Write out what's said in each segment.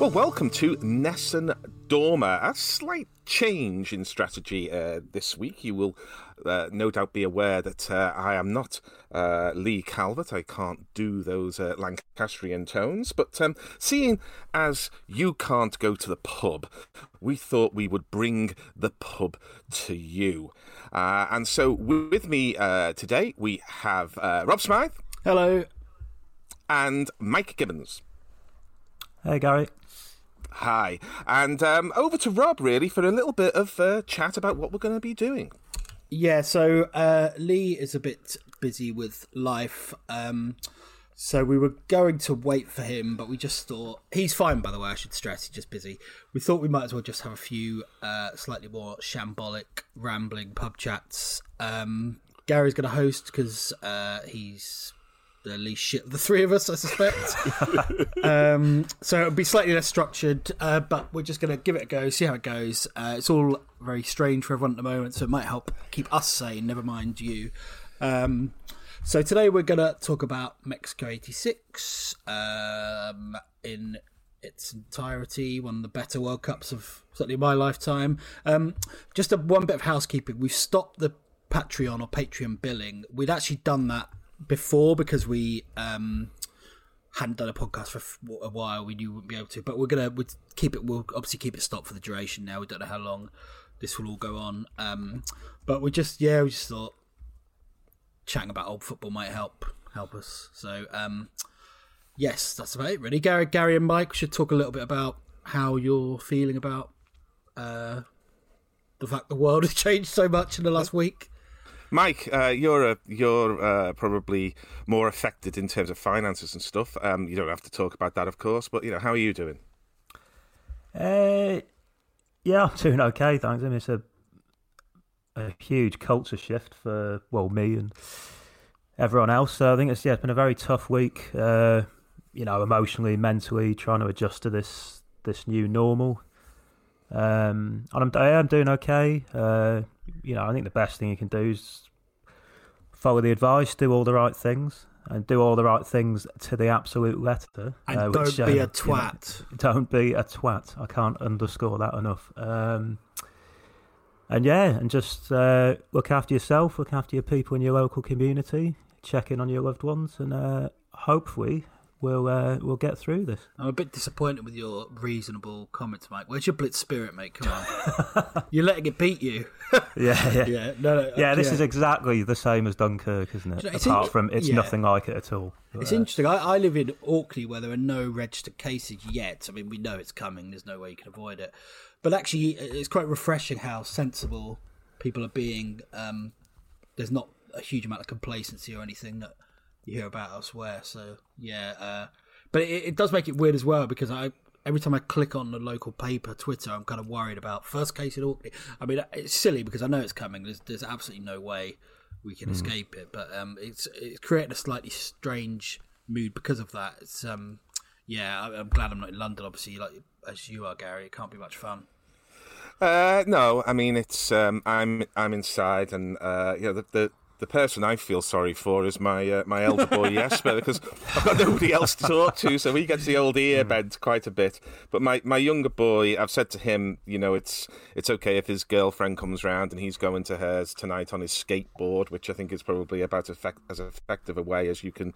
Well, welcome to Nessun Dorma. A slight change in strategy uh, this week. You will uh, no doubt be aware that uh, I am not uh, Lee Calvert. I can't do those uh, Lancastrian tones. But um, seeing as you can't go to the pub, we thought we would bring the pub to you. Uh, and so with me today, we have Rob Smyth. Hello. And Mike Gibbons. Hey, Gary. Hi. And um, over to Rob, really, for a little bit of uh, chat about what we're going to be doing. Yeah, so uh, Lee is a bit busy with life. Um, so we were going to wait for him, but we just thought he's fine. By the way, I should stress he's just busy. We thought we might as well just have a few uh, slightly more shambolic, rambling pub chats. Um, Gary's going to host because uh, he's the least shit of the three of us, I suspect. um, so it'll be slightly less structured, uh, but we're just going to give it a go, see how it goes. Uh, it's all very strange for everyone at the moment, so it might help keep us sane, never mind you. Um, so today we're going to talk about Mexico 86 um, in its entirety, one of the better World Cups of certainly my lifetime. Um, just a, one bit of housekeeping. We've stopped the Patreon or Patreon billing. We'd actually done that before because we um, hadn't done a podcast for a while. We knew we wouldn't be able to, but we're gonna we'd keep it. We'll obviously keep it stopped for the duration. Now we don't know how long this will all go on, um, but we just yeah we just thought chatting about old football might help help us. So um, yes, that's about it. Really, Gary, Gary, and Mike should talk a little bit about how you're feeling about uh, the fact the world has changed so much in the last week. Mike, uh, you're a, you're uh, probably more affected in terms of finances and stuff. Um, you don't have to talk about that, of course, but you know, how are you doing? Uh, yeah, I'm doing okay, thanks. I mean, it's a a huge culture shift for well me and everyone else. So I think it's yeah, it's been a very tough week. Uh, you know, emotionally, mentally, trying to adjust to this this new normal. Um, and I'm I'm doing okay. Uh, you know, I think the best thing you can do is follow the advice, do all the right things, and do all the right things to the absolute letter. And uh, don't which, be a twat. You know, don't be a twat. I can't underscore that enough. Um, and yeah, and just uh, look after yourself, look after your people in your local community, check in on your loved ones, and uh, hopefully we'll uh, we'll get through this. I'm a bit disappointed with your reasonable comments, Mike. Where's your blitz spirit, mate? Come on, you're letting it beat you. yeah, yeah, yeah. No, no, yeah. This yeah. is exactly the same as Dunkirk, isn't it? You know, Apart in- from it's yeah. nothing like it at all. But, it's uh, interesting. I, I live in Orkney, where there are no registered cases yet. I mean, we know it's coming. There's no way you can avoid it. But actually, it's quite refreshing how sensible people are being. Um, there's not a huge amount of complacency or anything that you hear about elsewhere. So yeah, uh, but it, it does make it weird as well because I every time I click on the local paper, Twitter, I'm kind of worried about first case in Orkney. I mean, it's silly because I know it's coming. There's, there's absolutely no way we can mm. escape it, but um, it's it's creating a slightly strange mood because of that. It's um, yeah, I'm glad I'm not in London. Obviously, like as you are, Gary, it can't be much fun. Uh, no, I mean it's um, I'm I'm inside, and uh, you know the, the the person I feel sorry for is my uh, my elder boy Jesper because I've got nobody else to talk to, so he gets the old ear bent quite a bit. But my, my younger boy, I've said to him, you know, it's it's okay if his girlfriend comes round and he's going to hers tonight on his skateboard, which I think is probably about effect, as effective a way as you can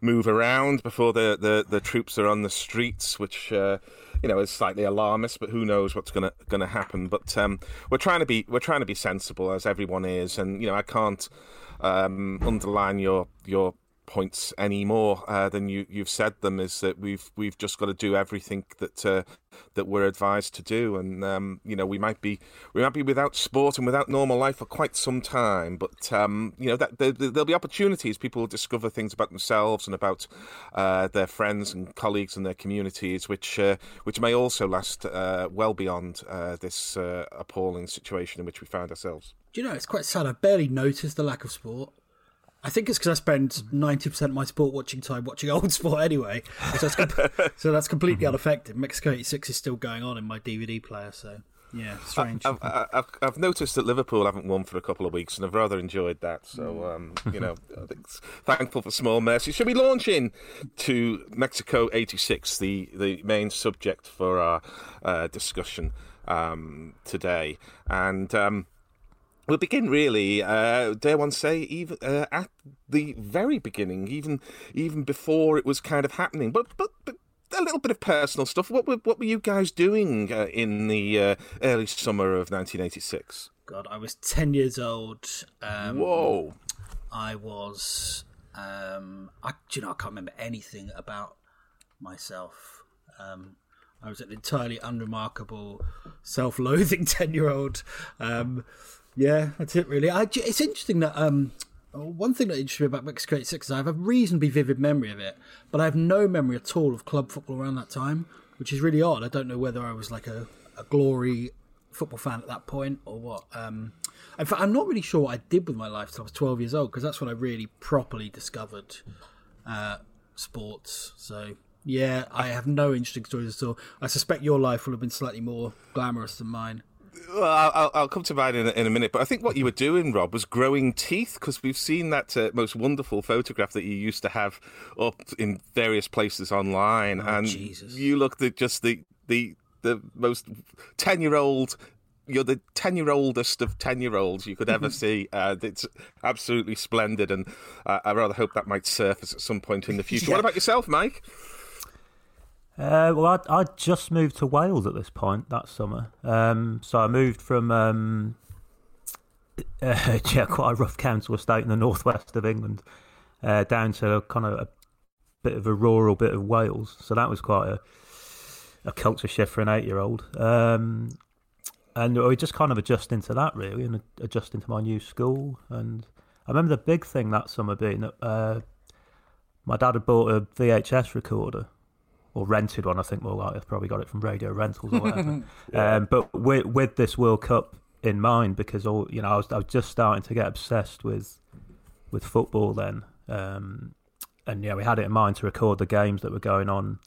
move around before the, the, the troops are on the streets, which. Uh, you know, is slightly alarmist, but who knows what's gonna gonna happen? But um, we're trying to be we're trying to be sensible as everyone is, and you know, I can't um, underline your your points any more uh, than you you've said them is that we've we've just got to do everything that uh, that we're advised to do and um, you know we might be we might be without sport and without normal life for quite some time but um, you know that there, will be opportunities people will discover things about themselves and about uh, their friends and colleagues and their communities which uh, which may also last uh, well beyond uh, this appalling situation in which we find ourselves do you know, it's quite sad. I barely noticed the lack of sport. I think it's because I spend ninety percent of my sport watching time watching old sport anyway. So that's, com- so that's completely unaffected. Mexico '86 is still going on in my DVD player. So yeah, strange. I've, I've, I've, noticed that Liverpool haven't won for a couple of weeks, and I've rather enjoyed that. So um, you know, thankful for small mercy. Should we launch in to Mexico '86, the the main subject for our uh, discussion um, today, and. Um, We'll begin really, uh, dare one say, even uh, at the very beginning, even even before it was kind of happening. But but, but a little bit of personal stuff. What were what were you guys doing uh, in the uh, early summer of 1986? God, I was ten years old. Um, Whoa! I was. Um, I you know I can't remember anything about myself. Um, I was an entirely unremarkable, self-loathing ten-year-old. Um, yeah, that's it. Really, I, it's interesting that um, one thing that interests me about Mexico '86 is I have a reasonably vivid memory of it, but I have no memory at all of club football around that time, which is really odd. I don't know whether I was like a, a glory football fan at that point or what. Um, in fact, I'm not really sure what I did with my life till I was 12 years old because that's when I really properly discovered uh, sports. So yeah, I have no interesting stories at all. I suspect your life will have been slightly more glamorous than mine. Well, I'll, I'll, come to mine in a, in a, minute, but I think what you were doing, Rob, was growing teeth because we've seen that uh, most wonderful photograph that you used to have up in various places online, oh, and Jesus. you looked at just the the the most ten year old. You're the ten year oldest of ten year olds you could ever see. Uh, it's absolutely splendid, and uh, I rather hope that might surface at some point in the future. Yeah. What about yourself, Mike? Uh, well, I I just moved to Wales at this point that summer. Um, so I moved from um, uh, yeah, quite a rough council estate in the northwest of England uh, down to kind of a bit of a rural bit of Wales. So that was quite a a culture shift for an eight year old. Um, and we just kind of adjusting to that really, and adjusting to my new school. And I remember the big thing that summer being that uh, my dad had bought a VHS recorder or rented one. I think more like I probably got it from Radio Rentals or whatever. yeah. um, but with with this World Cup in mind, because all you know, I was I was just starting to get obsessed with with football then, um, and yeah, we had it in mind to record the games that were going on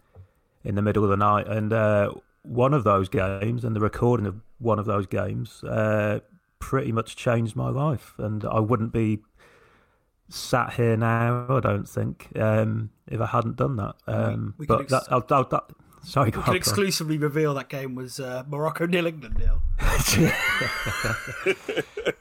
in the middle of the night, and uh, one of those games and the recording of one of those games uh, pretty much changed my life, and I wouldn't be sat here now. I don't think um, if I hadn't done that. Um, we, we but ex- that, I'll, I'll, that, sorry, we can exclusively reveal that game was uh, Morocco nil England nil.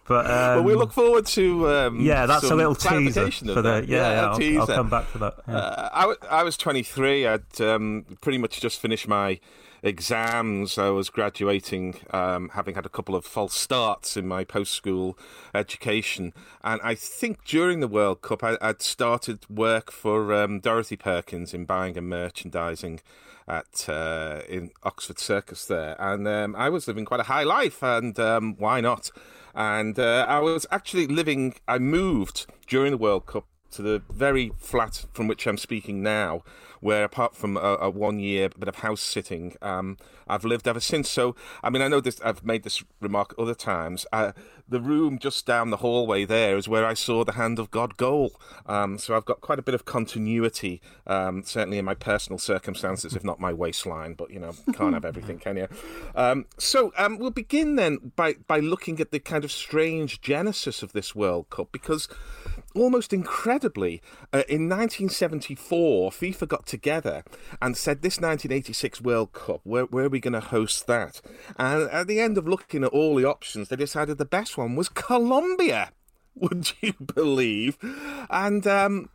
but um, well, we look forward to um, yeah, that's a little teaser for the yeah. yeah I'll, teaser. I'll, come back to that. Yeah. Uh, I, w- I was 23. I'd um, pretty much just finished my exams. I was graduating, um, having had a couple of false starts in my post school education. And I think during the World Cup, I, would started work for um, Dorothy Perkins in buying and merchandising at uh, in Oxford Circus there. And um, I was living quite a high life, and um, why not? And uh, I was actually living, I moved during the World Cup to the very flat from which I'm speaking now, where apart from a, a one year bit of house sitting, um, I've lived ever since. So, I mean, I know this. I've made this remark other times. Uh, the room just down the hallway there is where I saw the hand of God goal. Um, so I've got quite a bit of continuity, um, certainly in my personal circumstances, if not my waistline. But you know, can't have everything, can you? Um, so um, we'll begin then by by looking at the kind of strange genesis of this World Cup because almost incredibly, uh, in 1974, FIFA got together and said, This 1986 World Cup, where, where are we going to host that? And at the end of looking at all the options, they decided the best one was Colombia. Would you believe? And um,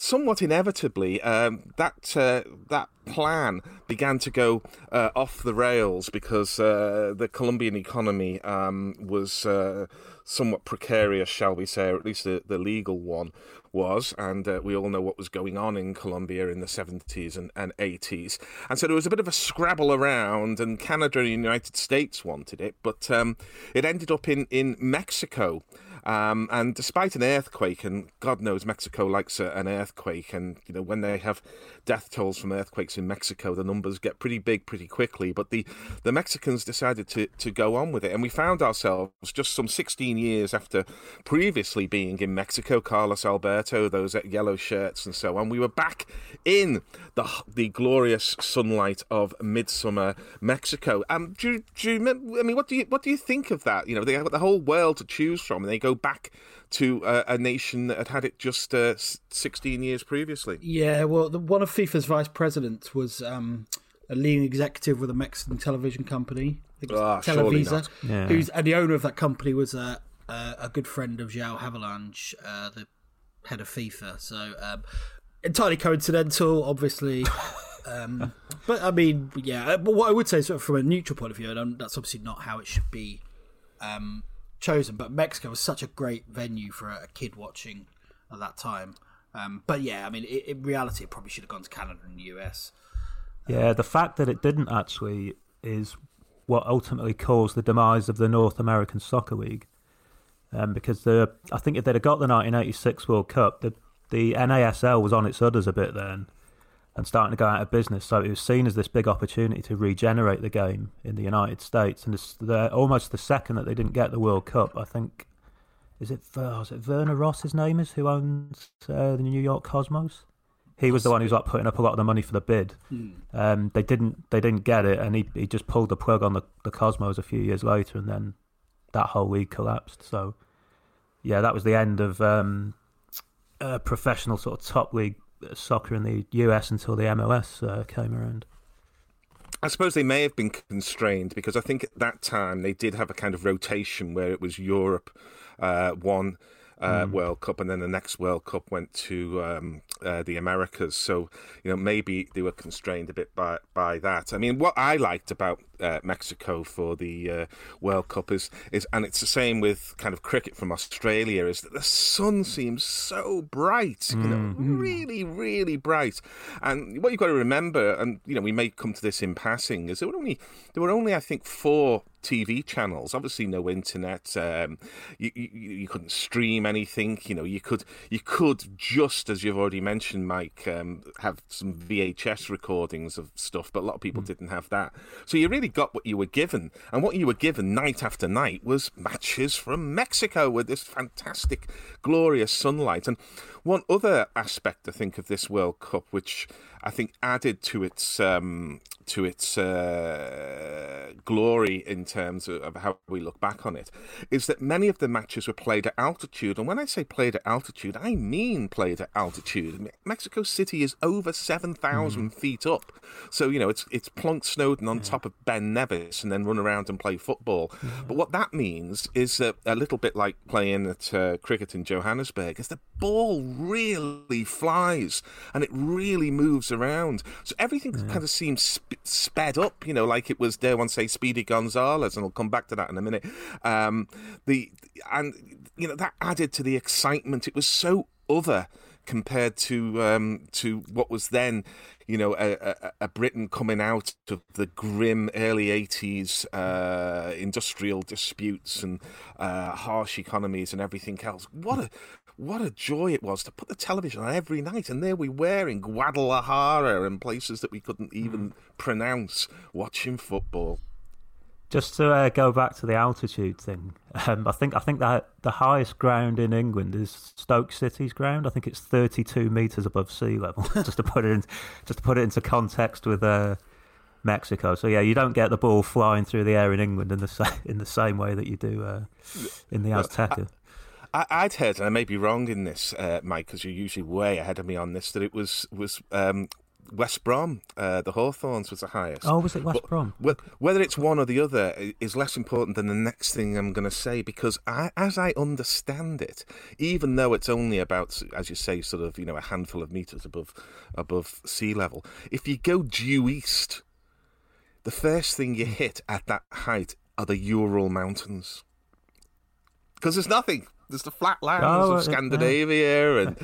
somewhat inevitably, um, that uh, that plan began to go uh, off the rails because uh, the Colombian economy um, was uh, somewhat precarious, shall we say, or at least the, the legal one was, and uh, we all know what was going on in Colombia in the 70s and, and 80s. And so there was a bit of a scrabble around, and Canada and the United States wanted it, but um, it ended up in, in Mexico. Um, and despite an earthquake, and God knows Mexico likes a, an earthquake, and you know when they have death tolls from earthquakes in Mexico, the numbers get pretty big pretty quickly. But the the Mexicans decided to to go on with it, and we found ourselves just some 16 years after previously being in Mexico, Carlos Alberto, those yellow shirts, and so on. We were back in the the glorious sunlight of midsummer Mexico. Um, do, do you, I mean, what do you what do you think of that? You know, they have the whole world to choose from, and they go back to uh, a nation that had had it just uh, 16 years previously. Yeah, well, the, one of FIFA's vice presidents was um, a leading executive with a Mexican television company, I think it was Ah, Televisa, not. Yeah. who's and the owner of that company was a a, a good friend of João Havelange, uh, the head of FIFA. So um, entirely coincidental, obviously. um, but I mean, yeah. uh, But what I would say, sort of from a neutral point of view, and that's obviously not how it should be um, chosen. But Mexico was such a great venue for a, kid watching at that time. Um, but yeah, I mean, i in reality, it probably should have gone to Canada and the US. Yeah, the fact that it didn't actually is what ultimately caused the demise of the North American Soccer League. Um, because the I think if they'd have got the 1986 World Cup, the the NASL was on its udders a bit then, and starting to go out of business. So it was seen as this big opportunity to regenerate the game in the United States. And it's the, almost the second that they didn't get the World Cup, I think. Is it uh, is it Werner Ross? His name is who owns uh, the New York Cosmos. He was the one who was like putting up a lot of the money for the bid. Um, they didn't they didn't get it, and he he just pulled the plug on the, the Cosmos a few years later, and then that whole league collapsed. So yeah, that was the end of um, uh, professional sort of top league soccer in the US until the MLS uh, came around. I suppose they may have been constrained because I think at that time they did have a kind of rotation where it was Europe uh, won uh, World Cup and then the next World Cup went to um, uh, the Americas. So you know maybe they were constrained a bit by by that. I mean, what I liked about uh, Mexico for the uh, World Cup is is and it's the same with kind of cricket from Australia is that the sun seems so bright, you know, really really bright. And what you've got to remember, and you know, we may come to this in passing, is there were only there were only I think four TV channels. Obviously, no internet. Um, you, you you couldn't stream anything. You know, you could you could just as you've already mentioned, Mike, um, have some VHS recordings of stuff, but a lot of people didn't have that. So you really got what you were given, and what you were given night after night was matches from Mexico with this fantastic, glorious sunlight. And one other aspect, I think, of this World Cup, which I think added to its um, to its uh, glory in terms of, of how we look back on it, is that many of the matches were played at altitude. And when I say played at altitude, I mean played at altitude. Mexico City is over seven thousand feet up, so you know it's it's Plunk Snowdon on top of Ben Nevis, and then run around and play football. But what that means is that a little bit like playing at uh, cricket in Johannesburg, is the ball really flies and it really moves around. So everything kind of seems sp- sped up, you know, like it was there one say Speedy Gonzales, and I'll come back to that in a minute. Um, the and you know that added to the excitement. It was so other compared to um, to what was then, you know, a, a, a Britain coming out of the grim early '80s uh, industrial disputes and uh, harsh economies and everything else. What a what a joy it was to put the television on every night, and there we were in Guadalajara and places that we couldn't even pronounce, watching football. Just to uh, go back to the altitude thing, um, I think I think that the highest ground in England is Stoke City's ground. I think it's 32 meters above sea level. just to put it in, just to put it into context with uh, Mexico. So yeah, you don't get the ball flying through the air in England in the sa- in the same way that you do uh, in the Azteca. I, would heard, and I may be wrong in this, uh, Mike, because you're usually way ahead of me on this, that it was was um, West Brom, uh, the Hawthorns was the highest. Oh, was it West Brom? whether it's one or the other is less important than the next thing I'm going to say because I, as I understand it, even though it's only about, as you say, sort of you know a handful of meters above above sea level, if you go due east, the first thing you hit at that height are the Ural Mountains because there's nothing there's the flat lands oh, of Scandinavia yeah. and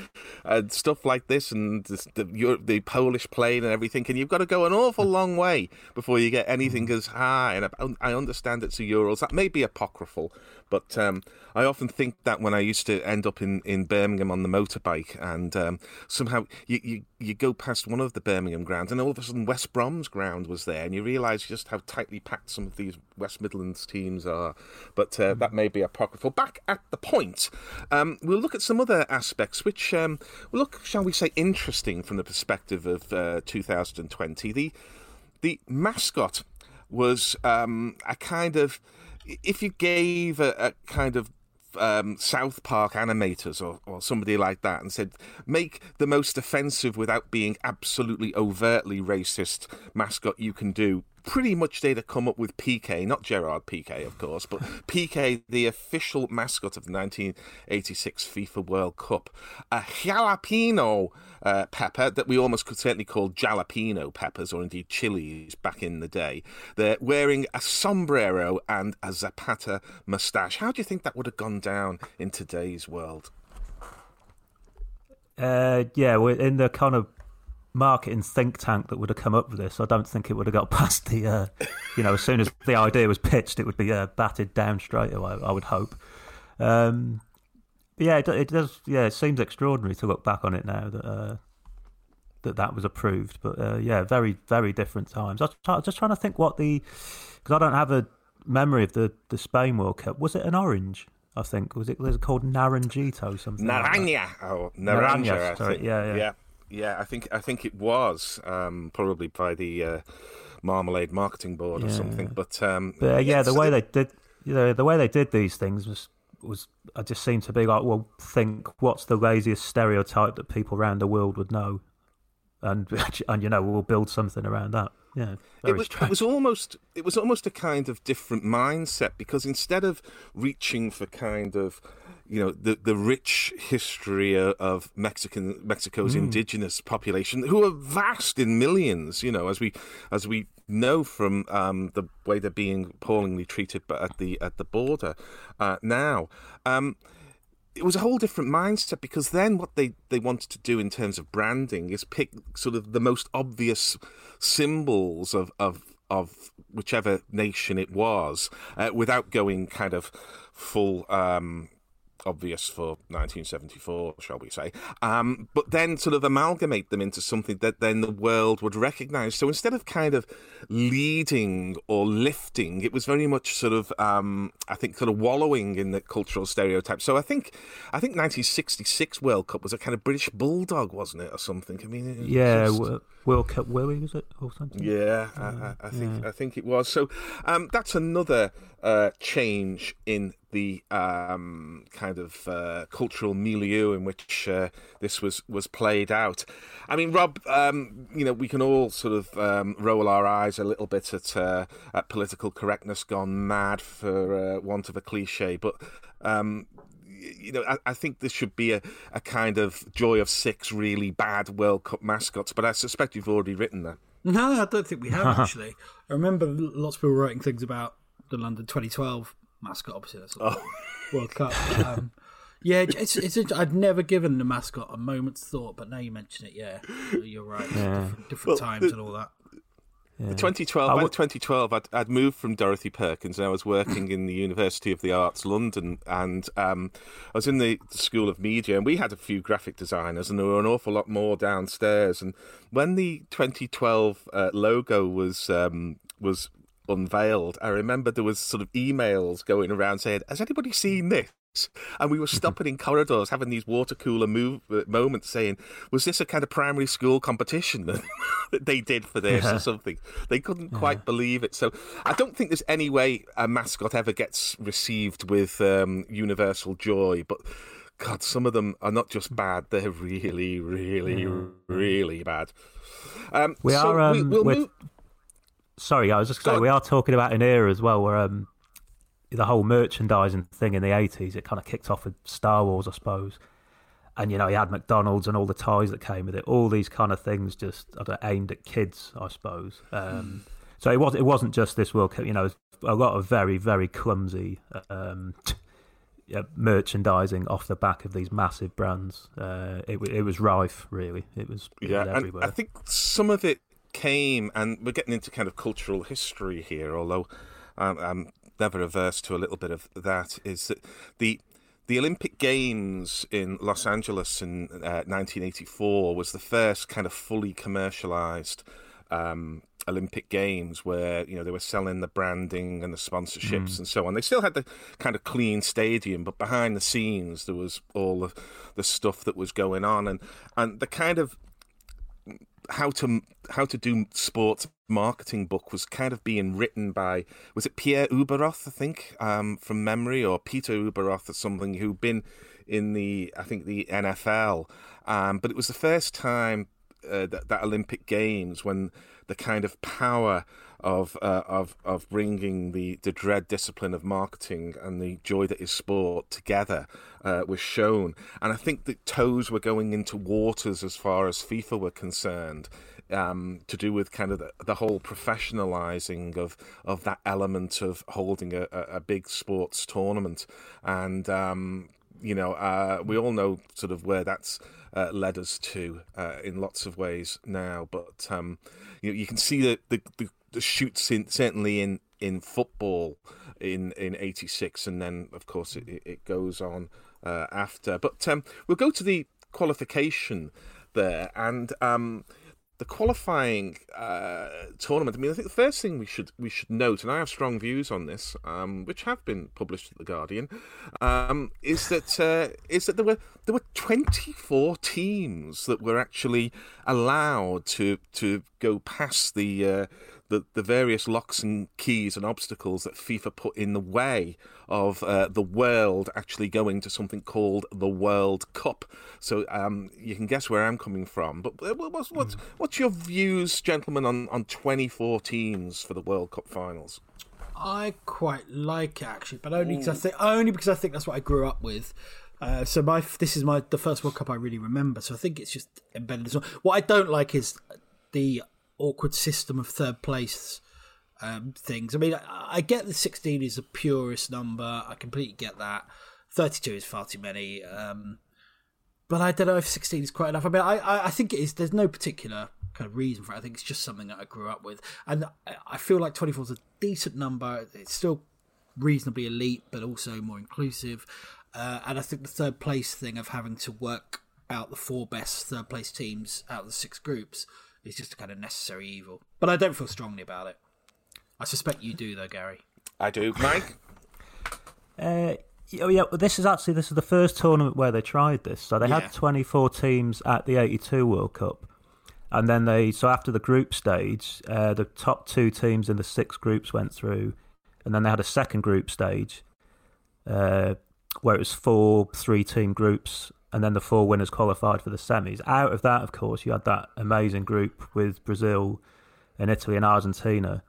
and stuff like this, and the the Polish plain and everything. And you've got to go an awful long way before you get anything mm. as high. And I understand it's the Urals. That may be apocryphal, but um, I often think that when I used to end up in, in Birmingham on the motorbike, and um, somehow you, you, you go past one of the Birmingham grounds, and all of a sudden West Brom's ground was there, and you realise just how tightly packed some of these West Midlands teams are. But uh, that may be apocryphal. Back at the point, um, we'll look at some other aspects which um, look, shall we say, interesting from the perspective of uh, 2020. The the mascot was um, a kind of if you gave a, a kind of um, South Park animators or, or somebody like that and said, make the most offensive without being absolutely overtly racist mascot you can do, pretty much they'd have come up with Piqué, not Gerard Piqué, of course, but Piqué, the official mascot of the 1986 FIFA World Cup. A jalapeno uh, pepper that we almost could certainly call jalapeno peppers or indeed chilies back in the day. They're wearing a sombrero and a Zapata moustache. How do you think that would have gone down in today's world? Uh, yeah, we're in the kind of marketing think tank that would have come up with this, I don't think it would have got past the, uh, you know, as soon as the idea was pitched, it would be uh, batted down straight away. I would hope. Um, yeah, it, it, does. Yeah, it seems extraordinary to look back on it now that uh, that that was approved. But uh, yeah, very very different times. I was just trying to think what the because I don't have a memory of the the Spain World Cup. Was it an orange? I think was it was it called Naranjito something? Naranja. Like oh, Naranja. Naranja sorry. Yeah, yeah. yeah. Yeah, I think I think it was um, probably by the uh, Marmalade Marketing Board or something. But, um, but uh, yeah, the way they did, you know, the way they did these things was was I just seemed to be like, well, think what's the laziest stereotype that people around the world would know, and and you know we'll build something around that. Yeah, it was it was almost it was almost a kind of different mindset because instead of reaching for kind of you know the the rich history of Mexican Mexico's mm. indigenous population, who are vast in millions. You know, as we as we know from um, the way they're being appallingly treated at the at the border uh, now. Um, it was a whole different mindset because then what they, they wanted to do in terms of branding is pick sort of the most obvious symbols of, of of whichever nation it was uh, without going kind of full um, obvious for 1974, shall we say, um, but then sort of amalgamate them into something that then the world would recognize. So instead of kind of leading or lifting, it was very much sort of, um, I think, sort of wallowing in the cultural stereotypes. So I think, I think 1966 World Cup was a kind of British bulldog, wasn't it, or something? I mean, yeah. Just... World Cup Willie was it or something? Yeah, I, I, I think yeah. I think it was. So um, that's another uh, change in the um, kind of uh, cultural milieu in which uh, this was was played out. I mean, Rob, um, you know, we can all sort of um, roll our eyes a little bit at, uh, at political correctness gone mad, for uh, want of a cliche, but um, you know, I, I, think this should be a, a kind of joy of six really bad World Cup mascots, but I suspect you've already written that. No, I don't think we have actually. I remember lots of people writing things about the London 2012 mascot, obviously that's oh. World Cup. Um, yeah, it's it's. A, I'd never given the mascot a moment's thought, but now you mention it, yeah, you're right. Yeah. Different, different well, times and all that The 2012, by 2012, I'd, I'd, moved from Dorothy Perkins and I was working in the University of the Arts London. And um, I was in the School of Media, and we had a few graphic designers, and there were an awful lot more downstairs. And when the 2012 uh, logo was um, was unveiled, I remember there was sort of emails going around saying, "Has anybody seen this?" and we were stopping in corridors having these water cooler move, uh, moments saying was this a kind of primary school competition that, they did for this or something? They couldn't quite believe it. So i don't think there's any way a mascot ever gets received with um, universal joy but god some of them are not just bad they're really really really bad. Um, we so are um, we, will move... sorry i was just saying we are talking about an era as well where um, the whole merchandising thing in the 80s, it kind of kicked off with Star Wars, I suppose. And, you know, he had McDonald's and all the toys that came with it. All these kind of things just I don't know, aimed at kids, I suppose. Um, so it, was, it wasn't just this World Cup, you know, a lot of very, very clumsy um, yeah, merchandising off the back of these massive brands. Uh, it, it was rife, really. It was, it yeah, was everywhere. I think some of it came, and we're getting into kind of cultural history here, although um, I'm never averse to a little bit of that, is that the the Olympic Games in Los Angeles in uh, 1984 was the first kind of fully commercialized um, Olympic Games where you know they were selling the branding and the sponsorships Mm. and so on. They still had the kind of clean stadium, but behind the scenes there was all the, the stuff that was going on and and the kind of how to how to do sports marketing book was kind of being written by was it Pierre Ueberroth I think um, from memory or Peter Ueberroth or something who'd been in the I think the NFL um, but it was the first time uh, that, that Olympic Games when the kind of power of uh, of of bringing the the dread discipline of marketing and the joy that is sport together uh, was shown, and I think that toes were going into waters as far as FIFA were concerned. Um, to do with kind of the, the whole professionalizing of of that element of holding a, a, big sports tournament, and um, you know, uh, we all know sort of where that's uh, led us to uh, in lots of ways now. But um, you know, you can see the, the, the shoots in certainly in in football in in '86, and then of course it, it goes on uh, after. But um, we'll go to the qualification there, and um, the qualifying uh, tournament. I mean, I think the first thing we should we should note, and I have strong views on this, um, which have been published at the Guardian, um, is that uh, is that there were there were twenty four teams that were actually allowed to to go past the. Uh, the, the various locks and keys and obstacles that FIFA put in the way of uh, the world actually going to something called the World Cup. So um, you can guess where I'm coming from. But uh, what's, what's, what's your views, gentlemen, on, on 24 teams for the World Cup finals? I quite like it actually, but only because I think only because I think that's what I grew up with. Uh, so my this is my the first World Cup I really remember. So I think it's just embedded as well. What I don't like is the awkward system of third place um, things. I mean, I, I, get the 16 is the purest number. I completely get that. 32 is far too many. Um, but I don't know if 16 is quite enough. I mean, I, I, think it is. There's no particular kind of reason for it. I think it's just something that I grew up with. And I, I feel like 24 is a decent number. It's still reasonably elite, but also more inclusive. Uh, and I think the third place thing of having to work out the four best third place teams out of the six groups is just a kind of necessary evil. But I don't feel strongly about it. I suspect you do, though, Gary. I do, Mike. uh, oh yeah, this is actually this is the first tournament where they tried this. So they Yeah. had 24 teams at the 82 World Cup, and then they so after the group stage, uh, the top two teams in the six groups went through, and then they had a second group stage, uh, where it was four three-team groups, and then the four winners qualified for the semis. Out of that, of course, you had that amazing group with Brazil and Italy and Argentina.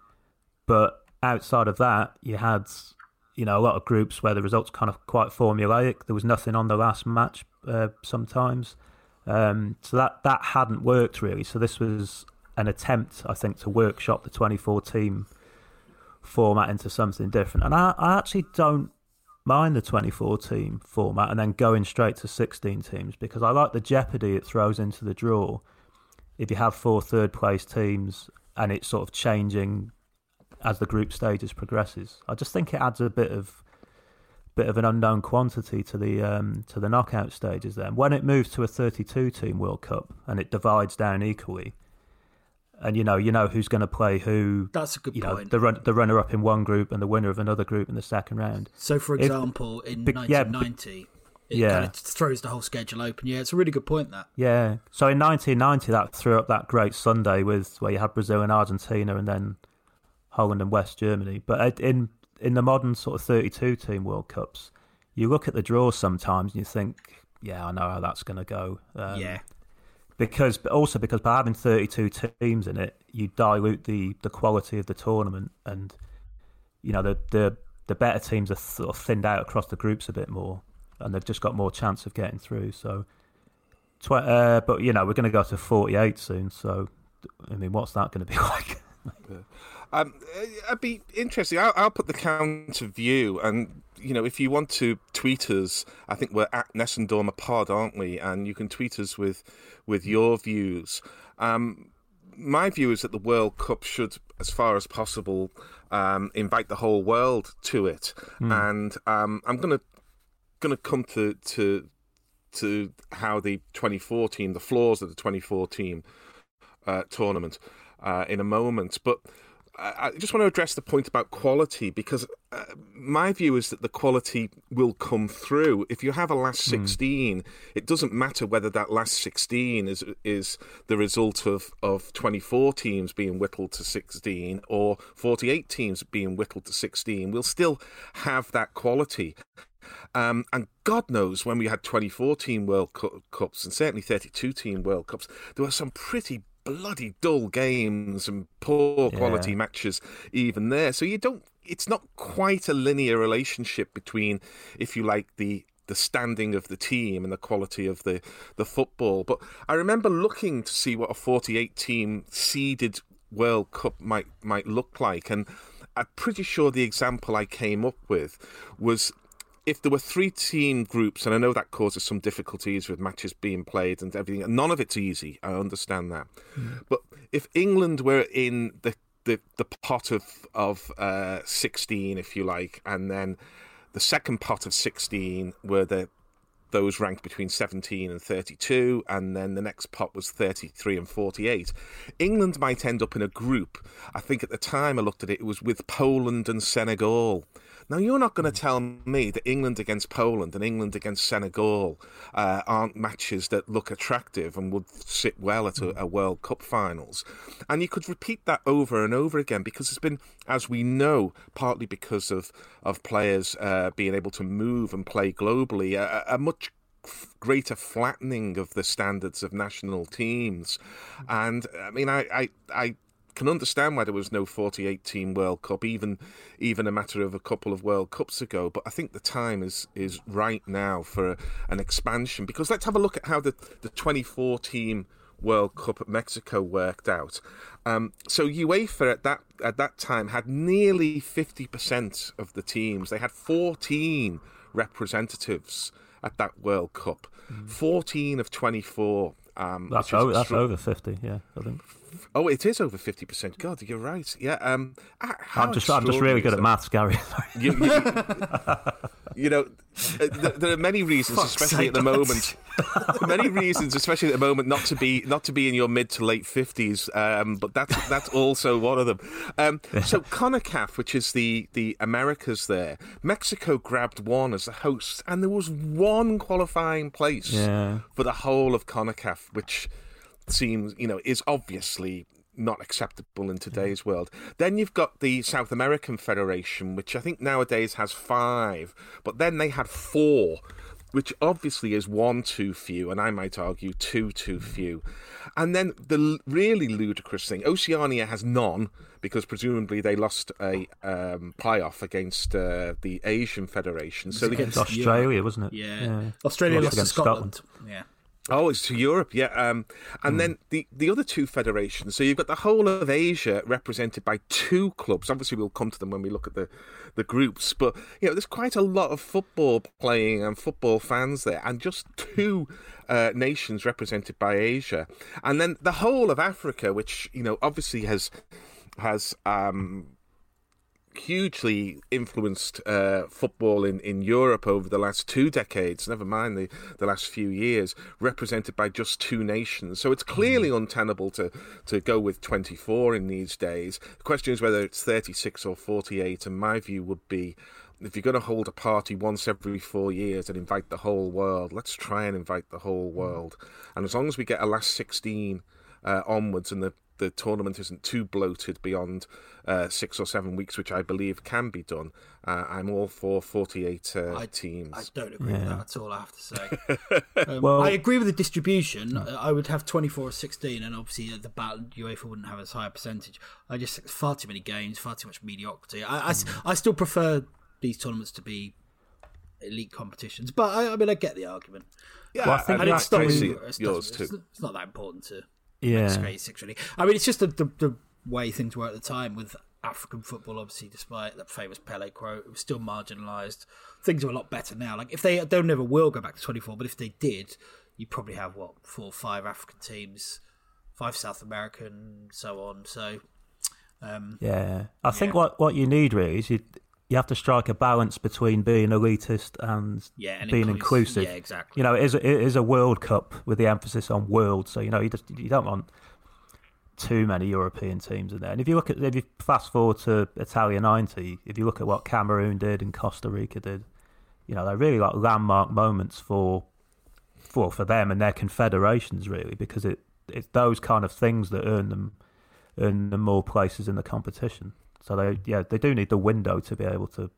But outside of that, you had you know a lot of groups where the results kind of quite formulaic. There was nothing on the last match uh, sometimes, um, so that that hadn't worked really. So this was an attempt, I think, to workshop the 24 team format into something different. And I, I actually don't mind the 24 team format and then going straight to 16 teams because I like the jeopardy it throws into the draw. If you have four third place teams and it's sort of changing as the group stages progresses. I just think it adds a bit of bit of an unknown quantity to the um, to the knockout stages. Then when it moves to a 32 team World Cup and it divides down equally, and you know you know who's going to play who. That's a good you point. Know, the run, the runner up in one group and the winner of another group in the second round. So, for If- example, in be- yeah, 1990, it yeah. kind of throws the whole schedule open. Yeah, it's a really good point. That Yeah. So in 1990, that threw up that great Sunday with where you had Brazil and Argentina, and then Holland and West Germany. But in in the modern sort of 32 team World Cups, you look at the draws sometimes and you think, yeah, I know how that's going to go. Um, Yeah. Because also because by having 32 teams in it, you dilute the the quality of the tournament, and you know the the the better teams are sort of thinned out across the groups a bit more, and they've just got more chance of getting through. So. Tw- uh, but you know we're going to go to 48 soon, so I mean, what's that going to be like? Um, I'd be interesting. I'll, I'll put the counter view, and you know, if you want to tweet us, I think we're at Nessun Dorma Pod, aren't we? And you can tweet us with with your views. Um, my view is that the World Cup should, as far as possible, um, invite the whole world to it, Hmm. and um, I'm gonna gonna come to to to how the 2014, the flaws of the 2014 uh, tournament uh, in a moment. But I, I just want to address the point about quality because uh, my view is that the quality will come through. If you have a last 16, it doesn't matter whether that last 16 is is the result of, of 24 teams being whittled to 16 or 48 teams being whittled to 16. We'll still have that quality. Um, and God knows when we had 24 team World Cu- Cups and certainly 32 team World Cups, there were some pretty bloody dull games and poor quality Yeah. matches even there. So you don't, it's not quite a linear relationship between, if you like, the the standing of the team and the quality of the, the football. But I remember looking to see what a 48 team seeded World Cup might might look like, and I'm pretty sure the example I came up with was if there were three team groups, and I know that causes some difficulties with matches being played and everything, and none of it's easy. I understand that. But if England were in the the, the pot of of uh, sixteen, if you like, and then the second pot of sixteen were the those ranked between 17 and 32, and then the next pot was 33 and 48. England might end up in a group. I think at the time I looked at it, it was with Poland and Senegal. Now, you're not going to tell me that England against Poland and England against Senegal uh, aren't matches that look attractive and would sit well at a, a World Cup finals. And you could repeat that over and over again because it's been, as we know, partly because of, of players uh, being able to move and play globally, a, a much greater flattening of the standards of national teams. And I mean, I, I, I can understand why there was no 48 team World Cup, even even a matter of a couple of World Cups ago. But I think the time is is right now for a, an expansion because let's have a look at how the the 24 team World Cup at Mexico worked out. Um, so UEFA at that at that time had nearly 50% of the teams. They had 14 representatives at that World Cup. 14 of 24. Um, That's over, that's over 50, yeah, I think. Oh, it is over fifty percent. God, you're right. Yeah. Um, ah, I'm just, I'm just really good at maths, Gary. You, you, you know, uh, th- there are many reasons, Fuck's especially at the moment. many reasons, especially at the moment, not to be not to be in your mid to late fifties. Um, but that's that's also one of them. Um, so CONCACAF, which is the the Americas, there, Mexico grabbed one as the host, and there was one qualifying place Yeah. for the whole of CONCACAF, which seems, you know, is obviously not acceptable in today's world. Then you've got the South American Federation, which I think nowadays has five, but then they had four, which obviously is one too few, and I might argue two too few. And then the l- really ludicrous thing Oceania has none, because presumably they lost a um, playoff against uh, the Asian Federation. So they against Australia, wasn't it? Yeah. Australia Lost lost to against Scotland. Yeah. Oh, it's to Europe, yeah. Um, and then the, the other two federations. So you've got the whole of Asia represented by two clubs. Obviously, we'll come to them when we look at the, the groups. But you know, there's quite a lot of football playing and football fans there, and just two uh, nations represented by Asia. And then the whole of Africa, which you know obviously has has um, hugely influenced uh, football in, in Europe over the last two decades, never mind the, the last few years, represented by just two nations. So it's clearly untenable to, to go with 24 in these days. The question is whether it's 36 or 48, and my view would be if you're going to hold a party once every four years and invite the whole world, let's try and invite the whole world. And as long as we get a last 16 uh, onwards and the the tournament isn't too bloated beyond uh, six or seven weeks, which I believe can be done. Uh, I'm all for 48 uh, I, teams. I don't agree yeah. with that at all, I have to say. um, well, I agree with the distribution. I would have 24 or 16, and obviously the battle, UEFA wouldn't have as high a percentage. I just far too many games, far too much mediocrity. I, I, I still prefer these tournaments to be elite competitions, but I, I mean, I get the argument. Yeah, well, I think it's, not, it's, yours too. It's not that important to yeah. six really. I mean, it's just the, the, the way things were at the time with African football. Obviously, despite that famous Pele quote, it was still marginalised. Things are a lot better now. Like if they they never will go back to twenty four, but if they did, you probably have what four or five African teams, five South American, so on. So. Um, yeah, I think what, what you need really is you you have to strike a balance between being elitist and, yeah, and being inclusive. Yeah, exactly. You know, it is, a, it is a World Cup with the emphasis on world. So you know, you just you don't want too many European teams in there. And if you look at if you fast forward to Italia '90, if you look at what Cameroon did and Costa Rica did, you know, they're really like landmark moments for for for them and their confederations, really, because it it's those kind of things that earn them earn them more places in the competition. So they yeah they do need the window to be able to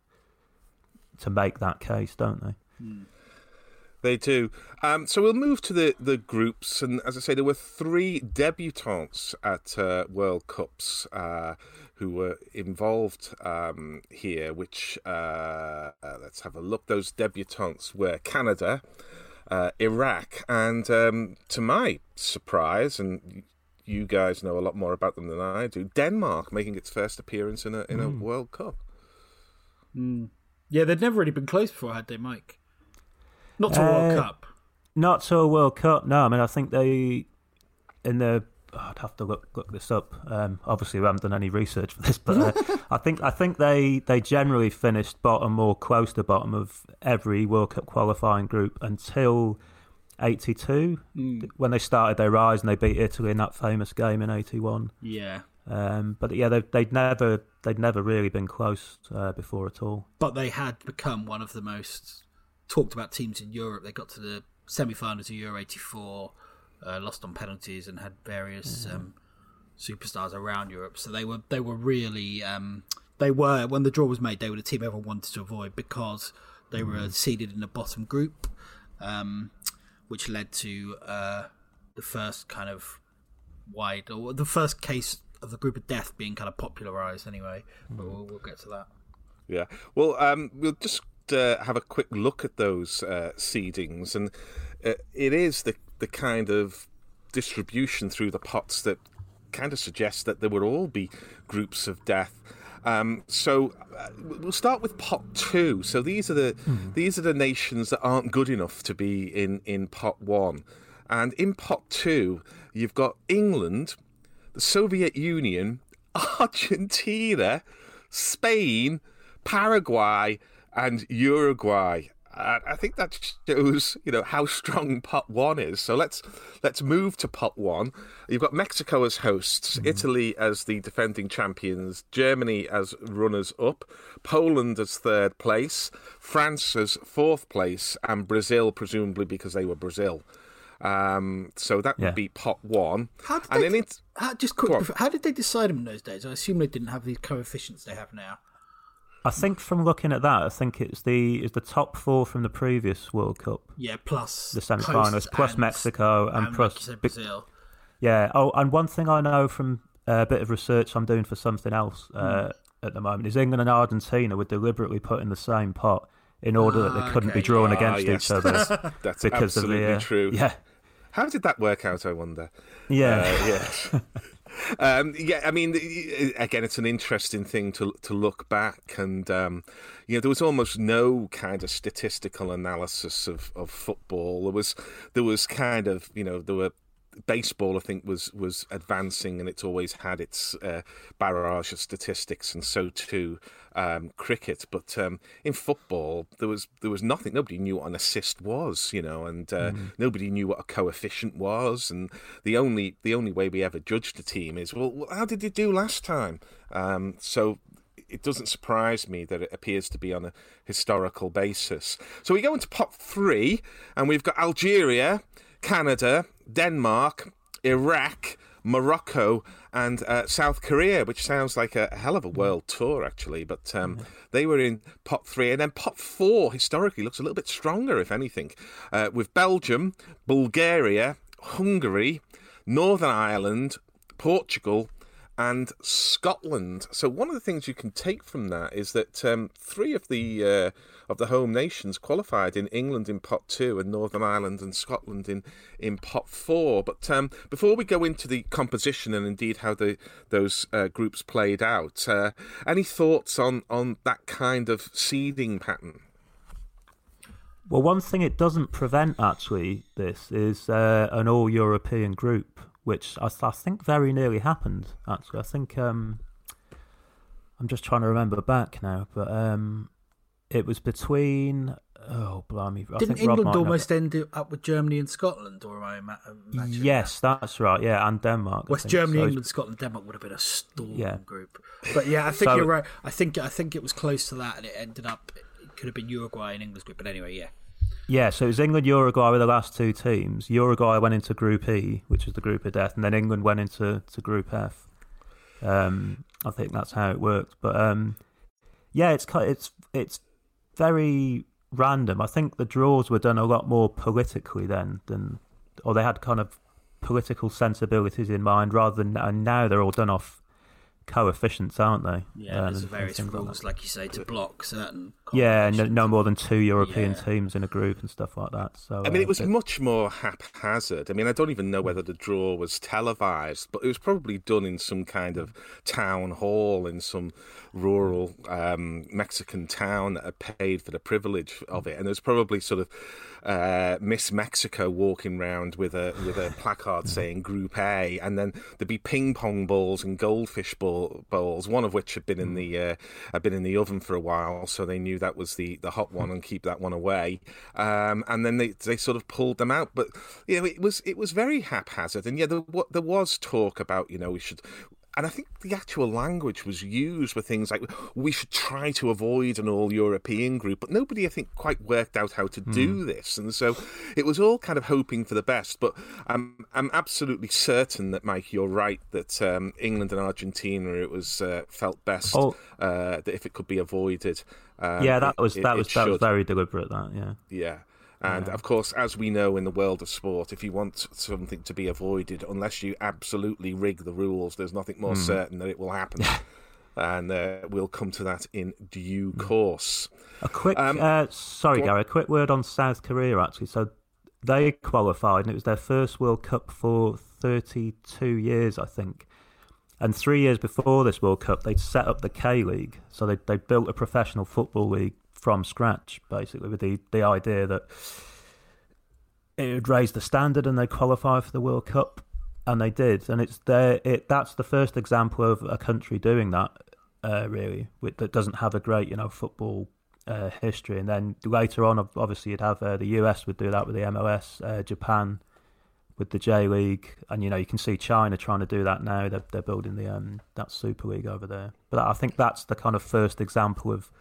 to make that case, don't they? Mm. They do. Um, so we'll move to the, the groups, and as I say, there were three debutants at uh, World Cups uh, who were involved um, here. Which uh, uh let's have a look. Those debutants were Canada, uh, Iraq, and um, to my surprise, and you guys know a lot more about them than I do. Denmark making its first appearance in a in a mm. World Cup. Mm. Yeah, they'd never really been close before, had they, Mike? Not to a World uh, Cup. Not to a World Cup. No, I mean I think they in the. Oh, I'd have to look look this up. Um, obviously, we haven't done any research for this, but uh, I think I think they they generally finished bottom or close to bottom of every World Cup qualifying group until 82 mm. when they started their rise and they beat Italy in that famous game in 81. Yeah. Um, but yeah, they'd, they'd never they'd never really been close uh, before at all. But they had become one of the most talked about teams in Europe. They got to the semi-finals of Euro '84, uh, lost on penalties, and had various um, superstars around Europe. So they were they were really um, they were when the draw was made. They were the team everyone wanted to avoid because they were mm. seeded in the bottom group. Um, which led to uh, the first kind of wide, or the first case of the group of death being kind of popularized anyway. But we'll, we'll get to that. Yeah. Well, um, we'll just uh, have a quick look at those uh, seedings, and uh, it is the the kind of distribution through the pots that kind of suggests that there would all be groups of death. Um, so uh, we'll start with pot two. So these are the mm. these are the nations that aren't good enough to be in in pot one, and in pot two you've got England, the Soviet Union, Argentina, Spain, Paraguay, and Uruguay. I think that shows, you know, how strong pot one is. So let's let's move to pot one. You've got Mexico as hosts, mm-hmm. Italy as the defending champions, Germany as runners up, Poland as third place, France as fourth place, and Brazil presumably because they were Brazil. Um, so that yeah. would be pot one. How did and they, how, just quick, how did they decide them in those days? I assume they didn't have these coefficients they have now. I think from looking at that, I think it's the is the top four from the previous World Cup. Yeah, plus the semi-finals, plus and, Mexico and, and plus Brazil. Yeah. Oh, and one thing I know from uh, a bit of research I'm doing for something else uh, mm. at the moment is England and Argentina were deliberately put in the same pot in order that they ah, couldn't okay. be drawn ah, against yes. each other. That's because absolutely of the, uh, true. Yeah. How did that work out? I wonder. Yeah. Uh, yeah. Um, yeah, I mean, again, it's an interesting thing to to look back, and um, you know, there was almost no kind of statistical analysis of, of football. There was there was kind of you know there were baseball, I think, was was advancing, and it's always had its uh, barrage of statistics, and so too um, cricket. But um, in football, there was there was nothing. Nobody knew what an assist was, you know, and uh, mm. nobody knew what a coefficient was. And the only the only way we ever judged a team is, well, how did you do last time? Um, so it doesn't surprise me that it appears to be on a historical basis. So we go into pot three, and we've got Algeria, Canada, Denmark, Iraq, Morocco, and uh, South Korea, which sounds like a hell of a world tour, actually. But um, they were in pot three. And then pot four, historically, looks a little bit stronger, if anything, uh, with Belgium, Bulgaria, Hungary, Northern Ireland, Portugal, and Scotland. So one of the things you can take from that is that um, three of the uh, of the home nations qualified in England in pot two and Northern Ireland and Scotland in in pot four. But um, before we go into the composition and indeed how the those uh, groups played out, uh, any thoughts on on that kind of seeding pattern? Well, one thing it doesn't prevent actually this is uh, an all European group which I, I, think very nearly happened. Actually, I think um, I'm just trying to remember back now, but um, it was between. Oh, blimey! I Didn't England almost end up with Germany and Scotland, or am I imagining? Yes, that? that's right. Yeah, and Denmark. West Germany, so England, Scotland, Denmark would have been a storm yeah. group. But yeah, I think so, you're right. I think I think it was close to that, and it ended up. It could have been Uruguay and England's group, but anyway, yeah. Yeah, so it was England, Uruguay were the last two teams. Uruguay went into Group E, which was the group of death, and then England went into to Group F. Um, I think that's how it worked. But um, yeah, it's it's it's very random. I think the draws were done a lot more politically then than, or they had kind of political sensibilities in mind rather than. And now they're all done off coefficients, aren't they? Yeah, um, there's various rules, like, like, you say, to block certain. Yeah, no, no, more than two European yeah. teams in a group and stuff like that. So I mean, uh, it was but... much more haphazard. I mean, I don't even know whether the draw was televised, but it was probably done in some kind of town hall in some rural um, Mexican town that had paid for the privilege of it, and there's probably sort of uh, Miss Mexico walking around with a with a placard saying Group A, and then there'd be ping pong balls and goldfish ball, bowls, one of which had been in the uh, had been in the oven for a while, so they knew that was the, the hot one and keep that one away. Um, and then they they sort of pulled them out, but you know it was it was very haphazard, and yeah, there, there was talk about you know we should and I think the actual language was used for things like we should try to avoid an all European group, but nobody, I think, quite worked out how to do mm. this. And so it was all kind of hoping for the best. But I'm, I'm absolutely certain that, Mike, you're right that um, England and Argentina, it was uh, felt best oh. uh, that if it could be avoided. Um, yeah, that was, it, that, was, that was very deliberate, that, yeah. Yeah. And yeah. of course, as we know in the world of sport, if you want something to be avoided, unless you absolutely rig the rules, there's nothing more mm. certain that it will happen. and uh, we'll come to that in due hmm. course. A quick, um, uh, sorry, Gary, a quick word on South Korea actually. So they qualified, and it was their first World Cup for 32 years, I think. And three years before this World Cup, they'd set up the K League. So they they built a professional football league from scratch, basically, with the, the idea that it would raise the standard and they qualify for the World Cup, and they did. And it's there. It that's the first example of a country doing that, uh, really, with, that doesn't have a great, you know, football uh, history. And then later on, obviously, you'd have uh, the US would do that with the MLS, uh, Japan with the J League, and you know you can see China trying to do that now. They're they're building the um that Super League over there. But I think that's the kind of first example of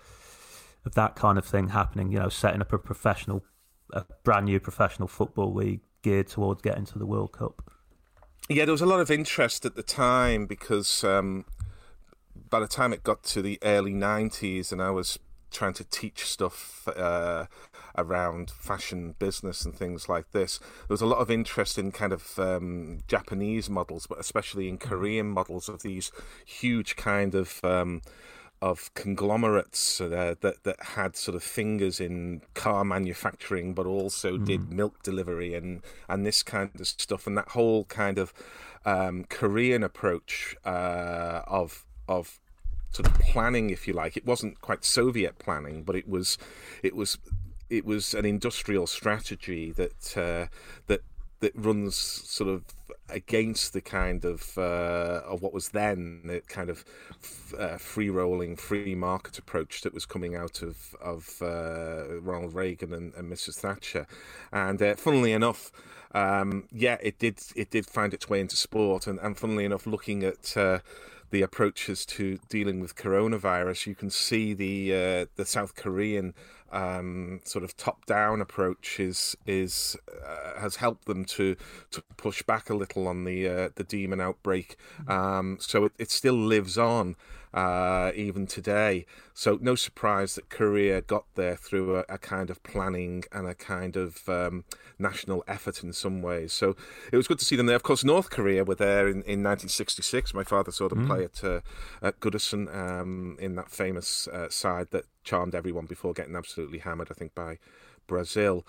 of that kind of thing happening. You know, setting up a professional, a brand new professional football league geared towards getting to the World Cup. Yeah, there was a lot of interest at the time because um, by the time it got to the early '90s, and I was trying to teach stuff uh, around fashion business and things like this. There was a lot of interest in kind of um, Japanese models, but especially in Korean models of these huge kind of um, of conglomerates uh, that that had sort of fingers in car manufacturing, but also mm. did milk delivery and and this kind of stuff, and that whole kind of um, Korean approach uh, of of sort of planning, if you like. It wasn't quite Soviet planning, but it was it was it was an industrial strategy that uh, that that runs sort of against the kind of uh, of what was then the kind of uh, free rolling, free market approach that was coming out of of uh, Ronald Reagan and, and, Mrs. Thatcher, and uh, funnily enough. Um, yeah, it did. It did find its way into sport, and, and funnily enough, looking at uh, the approaches to dealing with coronavirus, you can see the uh, the South Korean um, sort of top-down approach is is uh, has helped them to to push back a little on the uh, the demon outbreak. Um, so it, it still lives on uh, even today. So no surprise that Korea got there through a, a kind of planning and a kind of um, national effort in some ways. So it was good to see them there. Of course, North Korea were there in, in 1966. My father saw them mm. play at uh, at Goodison um, in that famous uh, side that charmed everyone before getting absolutely hammered. I think by Brazil.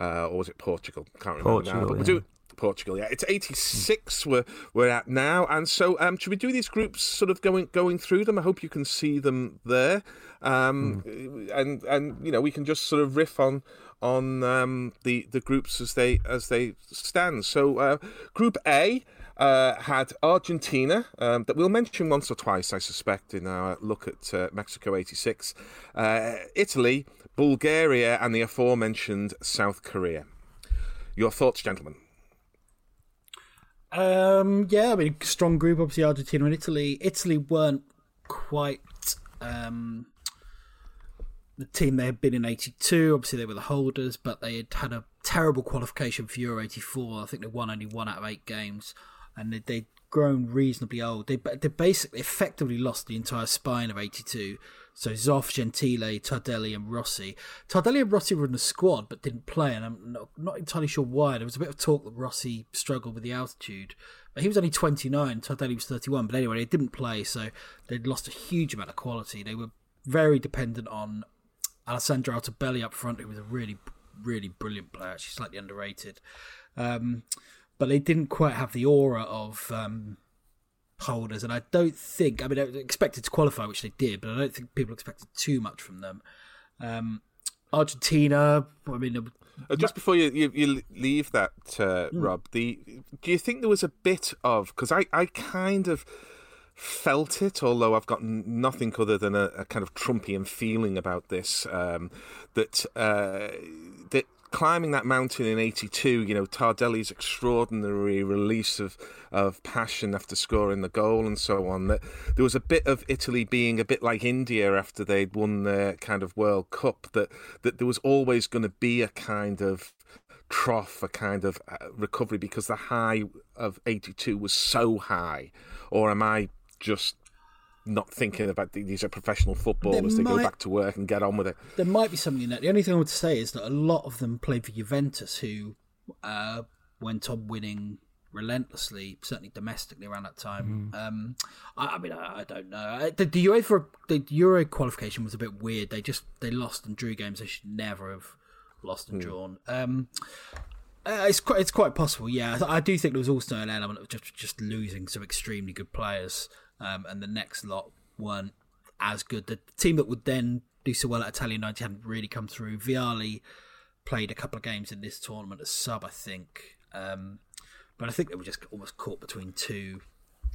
Uh, or was it Portugal? Can't remember Portugal, now. But yeah. we do Portugal. Yeah, it's 86 we're we're at now, and so um, should we do these groups sort of going going through them? I hope you can see them there, um, mm. and and you know we can just sort of riff on on um, the the groups as they as they stand. So uh, Group A. Uh, had Argentina, um, that we'll mention once or twice, I suspect, in our look at uh, Mexico 86, uh, Italy, Bulgaria, and the aforementioned South Korea. Your thoughts, gentlemen? Um, yeah, I mean, strong group. Obviously, Argentina and Italy. Italy weren't quite um, the team they had been in '82. Obviously, they were the holders, but they had had a terrible qualification for Euro '84. I think they won only one out of eight games, and they, they'd grown reasonably old. They they basically effectively lost the entire spine of '82 so Zoff, Gentile, Tardelli, and Rossi. Tardelli and Rossi were in the squad but didn't play, and I'm not, not, entirely sure why. There was a bit of talk that Rossi struggled with the altitude. But he was only 29, Tardelli was 31. But anyway, they didn't play, so they'd lost a huge amount of quality. They were very dependent on Alessandro Altobelli up front, who was a really, really brilliant player, actually slightly underrated. Um, but they didn't quite have the aura of. Um, holders, and I don't think. I mean, I expected to qualify, which they did, but I don't think people expected too much from them. Um, Argentina. I mean, uh, just before you, you, you leave that, uh, mm. Rob, the do you think there was a bit of because I I kind of felt it, although I've got nothing other than a, a kind of Trumpian feeling about this. Um, that uh, that climbing that mountain in 82, you know, Tardelli's extraordinary release of, of passion after scoring the goal and so on, that there was a bit of Italy being a bit like India after they'd won their kind of World Cup, that, that there was always going to be a kind of trough, a kind of uh, recovery because the high of 82 was so high. Or am I just not thinking about these are professional footballers. They go back to work and get on with it. There might be something in that. The only thing I would say is that a lot of them played for Juventus, who uh, went on winning relentlessly, certainly domestically around that time. Mm. Um, I, I, mean, I, I, don't know. The, the UEFA, the Euro qualification was a bit weird. They just they lost and drew games they should never have lost and mm. drawn. Um, uh, it's quite it's quite possible. Yeah, I do think there was also an element of just just losing some extremely good players um, and the next lot weren't as good. The team that would then do so well at Italian 90 hadn't really come through. Vialli played a couple of games in this tournament as sub, I think. Um, but I think they were just almost caught between two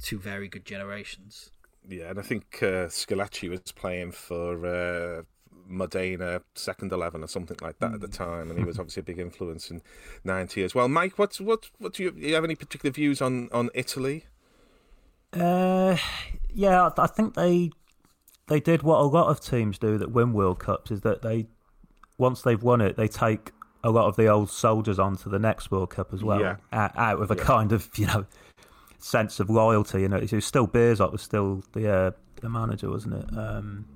two very good generations. Yeah, and I think uh, Schillaci was playing for uh, Modena second eleven or something like that mm. at the hmm. time, and he was obviously a big influence in ninety as well. Mike, what's what what do you, do you have any particular views on on Italy? Uh, yeah, I think they they did what a lot of teams do that win World Cups is that they once they've won it, they take a lot of the old soldiers on to the next World Cup as well, yeah. out, out with a yeah. kind of you know sense of loyalty. You know, it was still Bearzot was still the uh, the manager, wasn't it? Um,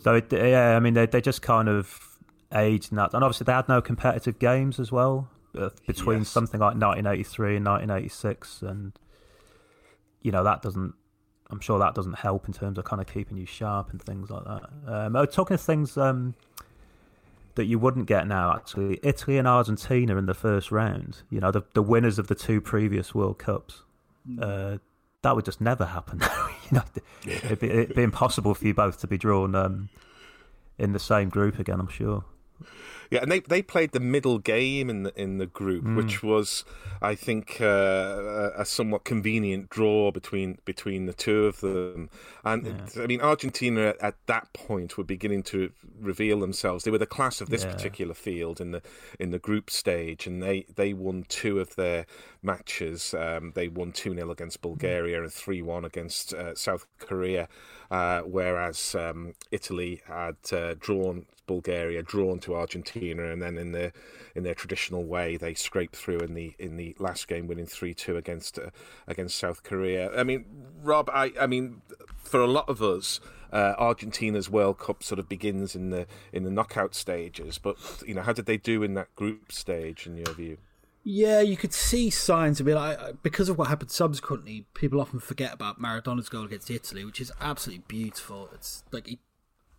so it, yeah, I mean they they just kind of aged and that, and obviously they had no competitive games as well uh, between yes. something like 1983 and 1986, and you know that doesn't I'm sure that doesn't help in terms of kind of keeping you sharp and things like that. Um, oh, talking of things um, that you wouldn't get now, actually, Italy and Argentina in the first round. You know, the the winners of the two previous World Cups. Uh, that would just never happen. you know, it'd be, it'd be impossible for you both to be drawn um, in the same group again. I'm sure. Yeah, and they they played the middle game in the in the group, Mm. which was, I think, uh, a somewhat convenient draw between between the two of them. And I mean, Argentina at that point were beginning to reveal themselves. They were the class of this Yeah. particular field in the in the group stage, and they they won two of their matches. Um, they won two 0 against Bulgaria and three one against uh, South Korea, uh, whereas um, Italy had uh, drawn Bulgaria, drawn to Argentina, and then in their in their traditional way, they scraped through in the in the last game, winning three two against uh, against South Korea. I mean, Rob, I I mean, for a lot of us. Uh, Argentina's World Cup sort of begins in the in the knockout stages, but you know how did they do in that group stage in your view? Yeah, you could see signs of it. I, because of what happened subsequently, people often forget about Maradona's goal against Italy, which is absolutely beautiful. It's like he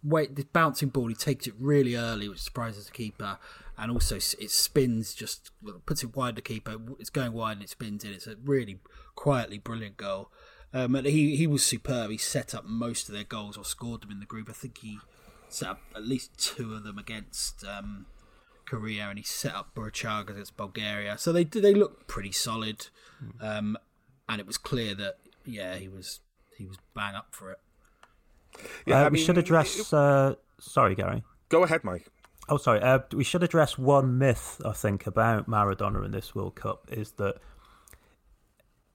wait the bouncing ball, he takes it really early, which surprises the keeper, and also it spins just puts it wide the keeper. It's going wide and it spins in. It's a really quietly brilliant goal. Um, and he he was superb. He set up most of their goals or scored them in the group. I think he set up at least two of them against. Um, Korea and he set up Burruchaga against Bulgaria. So they they look pretty solid, um, and it was clear that yeah he was he was bang up for it. Yeah, Uh, I we mean, should address. Uh, sorry, Gary. Go ahead, Mike. Oh, sorry. Uh, we should address one myth I think about Maradona in this World Cup is that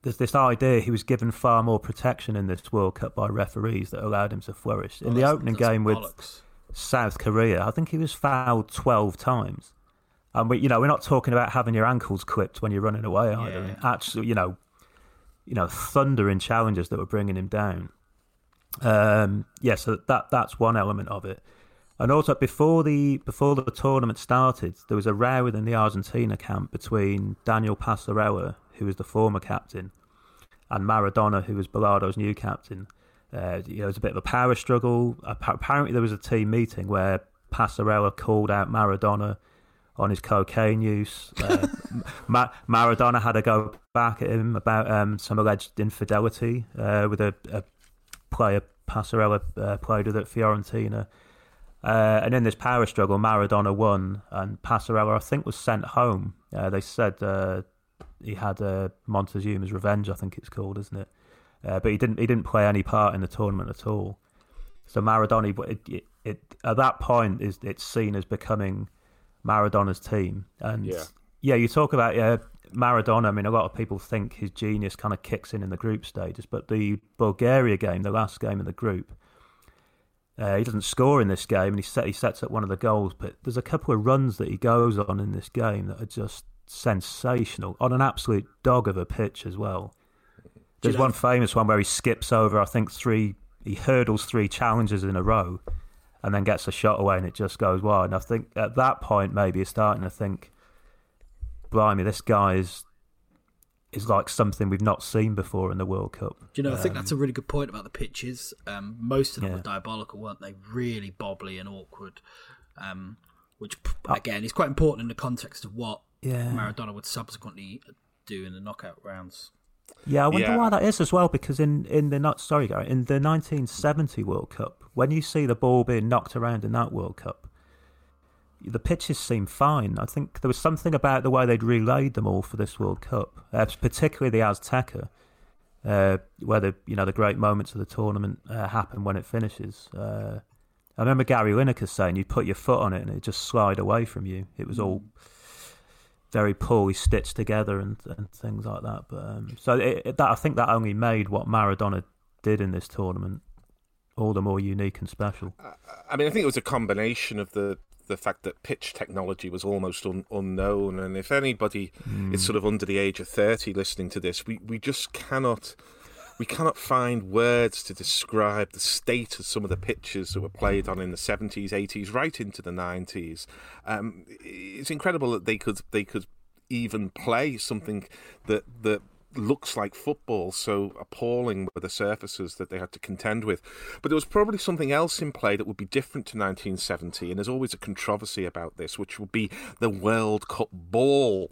there's this idea he was given far more protection in this World Cup by referees that allowed him to flourish. In Well, the opening that's game with bollocks. South Korea, I think he was fouled twelve times. And we, you know, we're not talking about having your ankles clipped when you're running away either. Yeah. Actually, you know, you know, thundering challenges that were bringing him down. Um, yeah, so that that's one element of it. And also before the before the tournament started, there was a row within the Argentina camp between Daniel Passarella, who was the former captain, and Maradona, who was Bilardo's new captain. Uh, you know, it was a bit of a power struggle. Apparently, there was a team meeting where Passarella called out Maradona on his cocaine use. Uh, Ma- Maradona had to go back at him about um, some alleged infidelity uh, with a, a player Passarella uh, played with at Fiorentina. Uh, and in this power struggle, Maradona won, and Passarella, I think, was sent home. Uh, they said uh, he had uh, Montezuma's revenge, I think it's called, isn't it? Uh, but he didn't. He didn't play any part in the tournament at all. So Maradona, it, it, it at that point is it's seen as becoming Maradona's team, and Yeah. yeah, you talk about yeah, Maradona. I mean, a lot of people think his genius kind of kicks in in the group stages, but the Bulgaria game, the last game of the group, uh, he doesn't score in this game, and he set he sets up one of the goals. But there's a couple of runs that he goes on in this game that are just sensational on an absolute dog of a pitch as well. There's one famous one where he skips over, I think three, he hurdles three challenges in a row, and then gets a shot away, and it just goes wide. And I think at that point, maybe you're starting to think, blimey, this guy is is like something we've not seen before in the World Cup. Do you know? I think that's a really good point about the pitches. Um, most of them Yeah. were diabolical, weren't they? Really bobbly and awkward. Um, which again is quite important in the context of what Yeah. Maradona would subsequently do in the knockout rounds. Yeah, I wonder Yeah. why that is as well. Because in in the not sorry, Gary, in the 1970 World Cup, when you see the ball being knocked around in that World Cup, the pitches seem fine. I think there was something about the way they'd relayed them all for this World Cup, uh, particularly the Azteca, uh, where the you know the great moments of the tournament uh, happen when it finishes. Uh, I remember Gary Lineker saying you put your foot on it and it just slide away from you. It was all very poorly stitched together and, and things like that. But um, so it, it- that I think that only made what Maradona did in this tournament all the more unique and special. I mean, I think it was a combination of the the fact that pitch technology was almost un, unknown, and if anybody is sort of under the age of thirty listening to this, we, we just cannot we cannot find words to describe the state of some of the pitches that were played on in the seventies, eighties, right into the nineties. Um, it's incredible that they could they could even play something that that looks like football, so appalling were the surfaces that they had to contend with. But there was probably something else in play that would be different to 1970, and there's always a controversy about this, which would be the World Cup ball.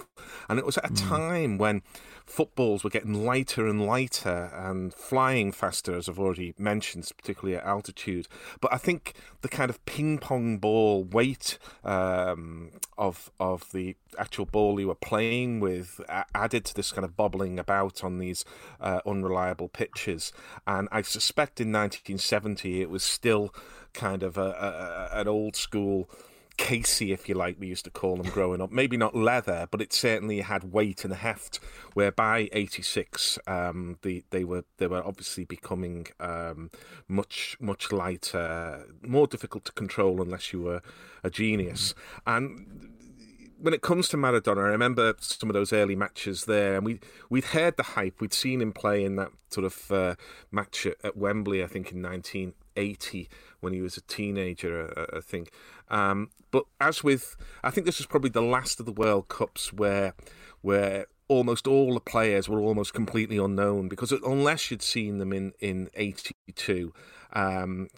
And it was at a mm. time when footballs were getting lighter and lighter and flying faster, as I've already mentioned, particularly at altitude. But I think the kind of ping pong ball weight um, of of the actual ball you were playing with added to this kind of bobbling about on these uh, unreliable pitches. And I suspect in 1970 it was still kind of a, a, an old school casey, if you like, we used to call them growing up. Maybe not leather, but it certainly had weight and heft. Where by '86, um, the, they were they were obviously becoming um, much much lighter, more difficult to control unless you were a genius. And when it comes to Maradona, I remember some of those early matches there, and we we'd heard the hype. We'd seen him play in that sort of uh, match at, at, Wembley, I think in 1980 when he was a teenager, I, I think. Um, but as with, I think this was probably the last of the World Cups where where almost all the players were almost completely unknown because unless you'd seen them in in 82 um,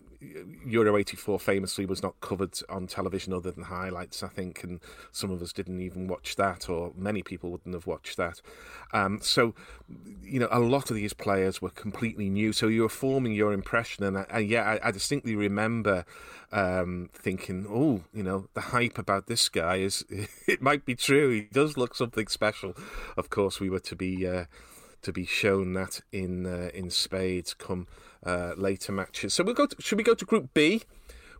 Euro 84 famously was not covered on television other than highlights, I think, and some of us didn't even watch that, or many people wouldn't have watched that. Um, so, you know, a lot of these players were completely new, so you were forming your impression, and, and yeah, I, I distinctly remember um, thinking, oh, you know, the hype about this guy is, it might be true, he does look something special. Of course, we were to be. Uh, to be shown that in uh, in spades come uh, later matches. So we'll go. To, should we go to Group B,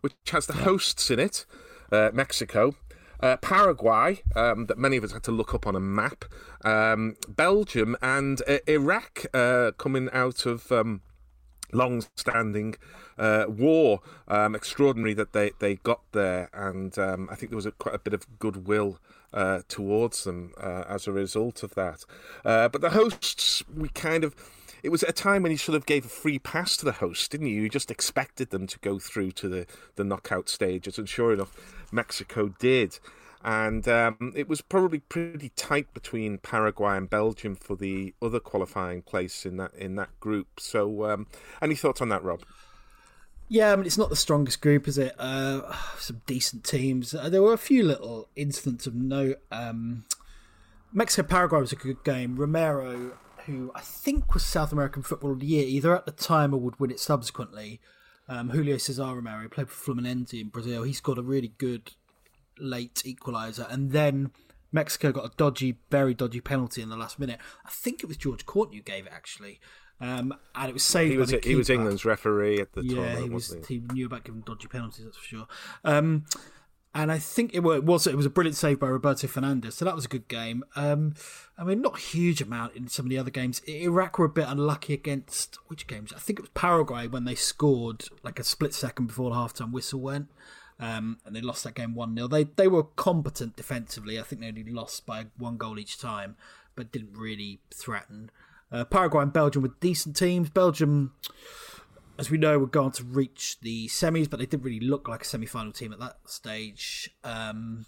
which has the hosts in it, uh, Mexico. Uh, Paraguay, um, that many of us had to look up on a map, um, Belgium, and uh, Iraq uh, coming out of um, long-standing uh, war. Um, extraordinary that they, they got there, and um, I think there was a, quite a bit of goodwill uh, towards them uh, as a result of that. Uh, but the hosts, we kind of. It was a time when you sort of gave a free pass to the host, didn't you? You just expected them to go through to the, the knockout stages, and sure enough, Mexico did and um, it was probably pretty tight between Paraguay and Belgium for the other qualifying place in that in that group. So, um, any thoughts on that, Rob? Yeah, I mean it's not the strongest group, is it? Uh, some decent teams. Uh, there were a few little incidents of note. Um, Mexico Paraguay was a good game. Romero, who I think was South American Football of the Year, either at the time or would win it subsequently. Um, Julio Cesar Romero played for Fluminense in Brazil. He scored a really good late equaliser, and then Mexico got a dodgy, very dodgy penalty in the last minute. I think it was George Courtney who gave it actually. Um, and it was saved. He was he was England's referee at the yeah, time. he was. He? he? knew about giving dodgy penalties. That's for sure. Um, and I think it was it was a brilliant save by Roberto Fernandez. So that was a good game. Um, I mean, not a huge amount in some of the other games. Iraq were a bit unlucky against which games? I think it was Paraguay when they scored like a split second before the halftime whistle went. Um, and they lost that game 1 0. They they were competent defensively. I think they only lost by one goal each time, but didn't really threaten. Uh, Paraguay and Belgium were decent teams. Belgium, as we know, were going to reach the semis, but they didn't really look like a semi final team at that stage. Um,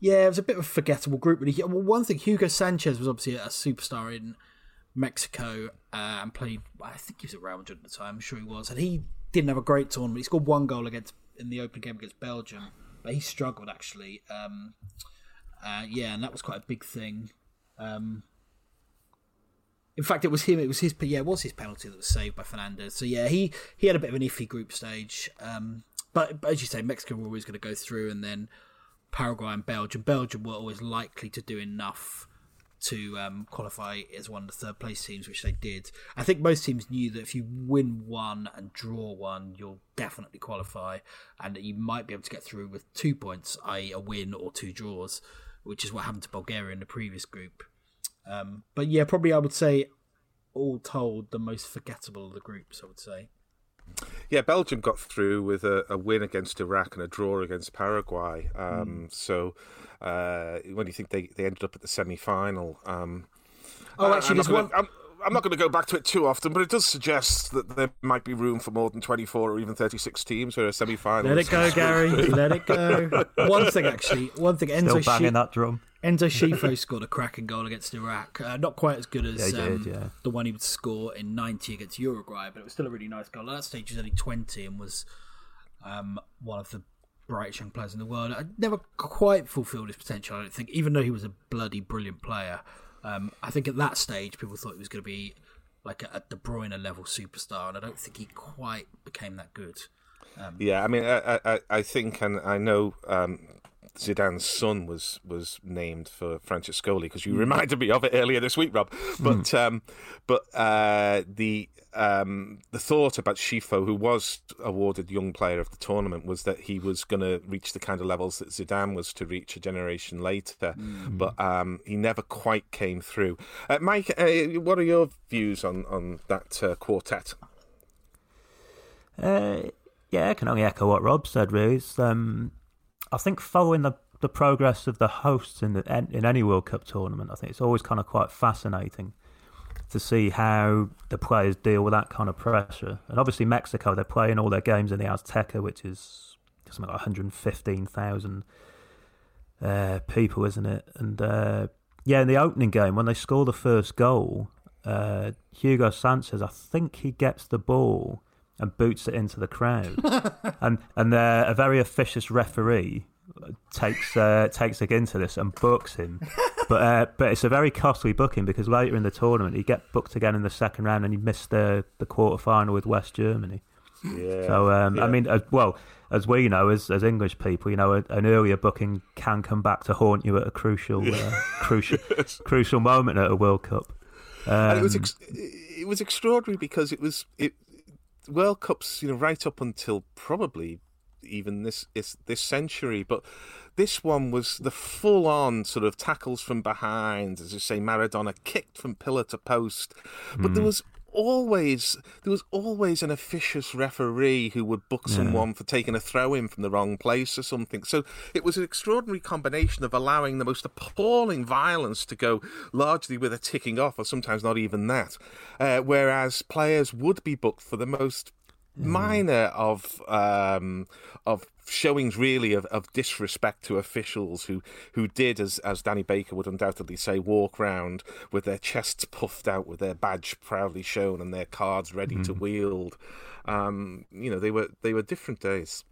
yeah, it was a bit of a forgettable group, really. Well, one thing, Hugo Sanchez was obviously a superstar in Mexico uh, and played, I think he was at Real Madrid at the time, I'm sure he was. And he didn't have a great tournament. He scored one goal against in the open game against Belgium, but he struggled actually. Um, uh, yeah, and that was quite a big thing. Um, in fact, it was him. It was his. Yeah, it was his penalty that was saved by Fernandez. So yeah, he he had a bit of an iffy group stage. Um, but, but as you say, Mexico were always going to go through, and then Paraguay and Belgium. Belgium were always likely to do enough to um, qualify as one of the third place teams, which they did. I think most teams knew that if you win one and draw one, you'll definitely qualify, and that you might be able to get through with two points, i.e., a win or two draws, which is what happened to Bulgaria in the previous group. Um, but yeah, probably I would say, all told, the most forgettable of the groups. I would say. Yeah, Belgium got through with a, a win against Iraq and a draw against Paraguay. Um, mm. So uh, when do you think they, they ended up at the semi final. Um, oh, actually, there's one. I'm, I'm not going to go back to it too often, but it does suggest that there might be room for more than 24 or even 36 teams for a semi-final. Let it go, Gary. Let it go. One thing, actually, one thing. Still Enzo banging Shi- that drum. Enzo Schifo scored a cracking goal against Iraq. Uh, not quite as good as Yeah, um, did, yeah. the one he would score in 90 against Uruguay, but it was still a really nice goal. At that stage, he was only 20 and was um, one of the brightest young players in the world. I never quite fulfilled his potential, I don't think, even though he was a bloody brilliant player. Um, I think at that stage, people thought he was going to be like a, a De Bruyne level superstar, and I don't think he quite became that good. Um, Yeah, I mean, I, I, I think, and I know um, Zidane's son was was named for Francescoli because you Mm. reminded me of it earlier this week, Rob. But um, but uh, the um, the thought about Schifo, who was awarded Young Player of the Tournament, was that he was going to reach the kind of levels that Zidane was to reach a generation later. But um, he never quite came through. Uh, Mike, uh, what are your views on on that uh, quartet? Uh, yeah, I can only echo what Rob said. Really, it's, um, I think following the the progress of the hosts in the in any World Cup tournament, I think it's always kind of quite fascinating to see how the players deal with that kind of pressure. And obviously, Mexico they're playing all their games in the Azteca, which is something like 115,000 uh, people, isn't it? And uh, yeah, in the opening game when they score the first goal, uh, Hugo Sanchez, I think he gets the ball and boots it into the crowd, and and a very officious referee takes uh, takes against this and books him. But uh, but it's a very costly booking because later in the tournament he get booked again in the second round and he missed the the quarter final with West Germany. Yeah. So um, yeah. I mean, as, well as we know, as as English people, you know, a, an earlier booking can come back to haunt you at a crucial uh, crucial crucial moment at a World Cup. Um, and it was ex- it was extraordinary because it was it World Cups, you know, right up until probably even this this, this century, but this one was the full on sort of tackles from behind, as you say, Maradona kicked from pillar to post, but there Mm. was always there was always an officious referee who would book someone for taking a throw in from the wrong place or something. So it was an extraordinary combination of allowing the most appalling violence to go largely with a ticking off, or sometimes not even that, uh, whereas players would be booked for the most minor of um, of showings really of, of disrespect to officials who, who did as as Danny Baker would undoubtedly say walk round with their chests puffed out with their badge proudly shown and their cards ready to wield. Um, you know they were they were different days.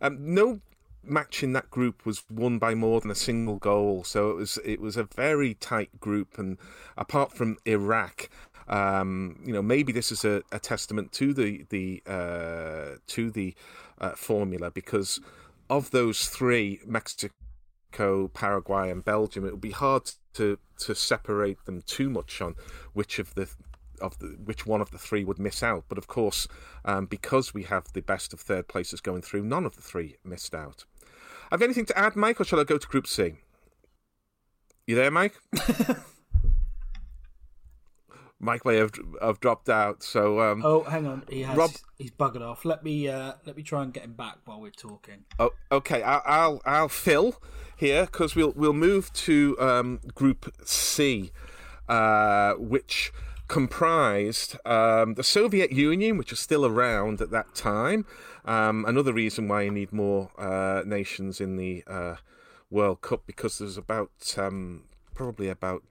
Um, no match in that group was won by more than a single goal so it was it was a very tight group. And apart from Iraq um, you know, maybe this is a, a testament to the the uh, to the uh, formula because of those three, Mexico, Paraguay, and Belgium, it would be hard to to separate them too much on which of the of the which one of the three would miss out. But of course, um, because we have the best of third places going through, none of the three missed out. Have anything to add, Mike, or shall I go to Group C? You there, Mike? Mike may have, have dropped out. So, um, Oh, hang on. He has. Rob- He's buggered off. Let me. Uh, let me try and get him back while we're talking. oh, okay, I'll, I'll I'll fill here because we'll we'll move to um, Group C, uh, which comprised um, the Soviet Union, which was still around at that time. Um, another reason why you need more uh, nations in the uh, World Cup because there's about um, probably about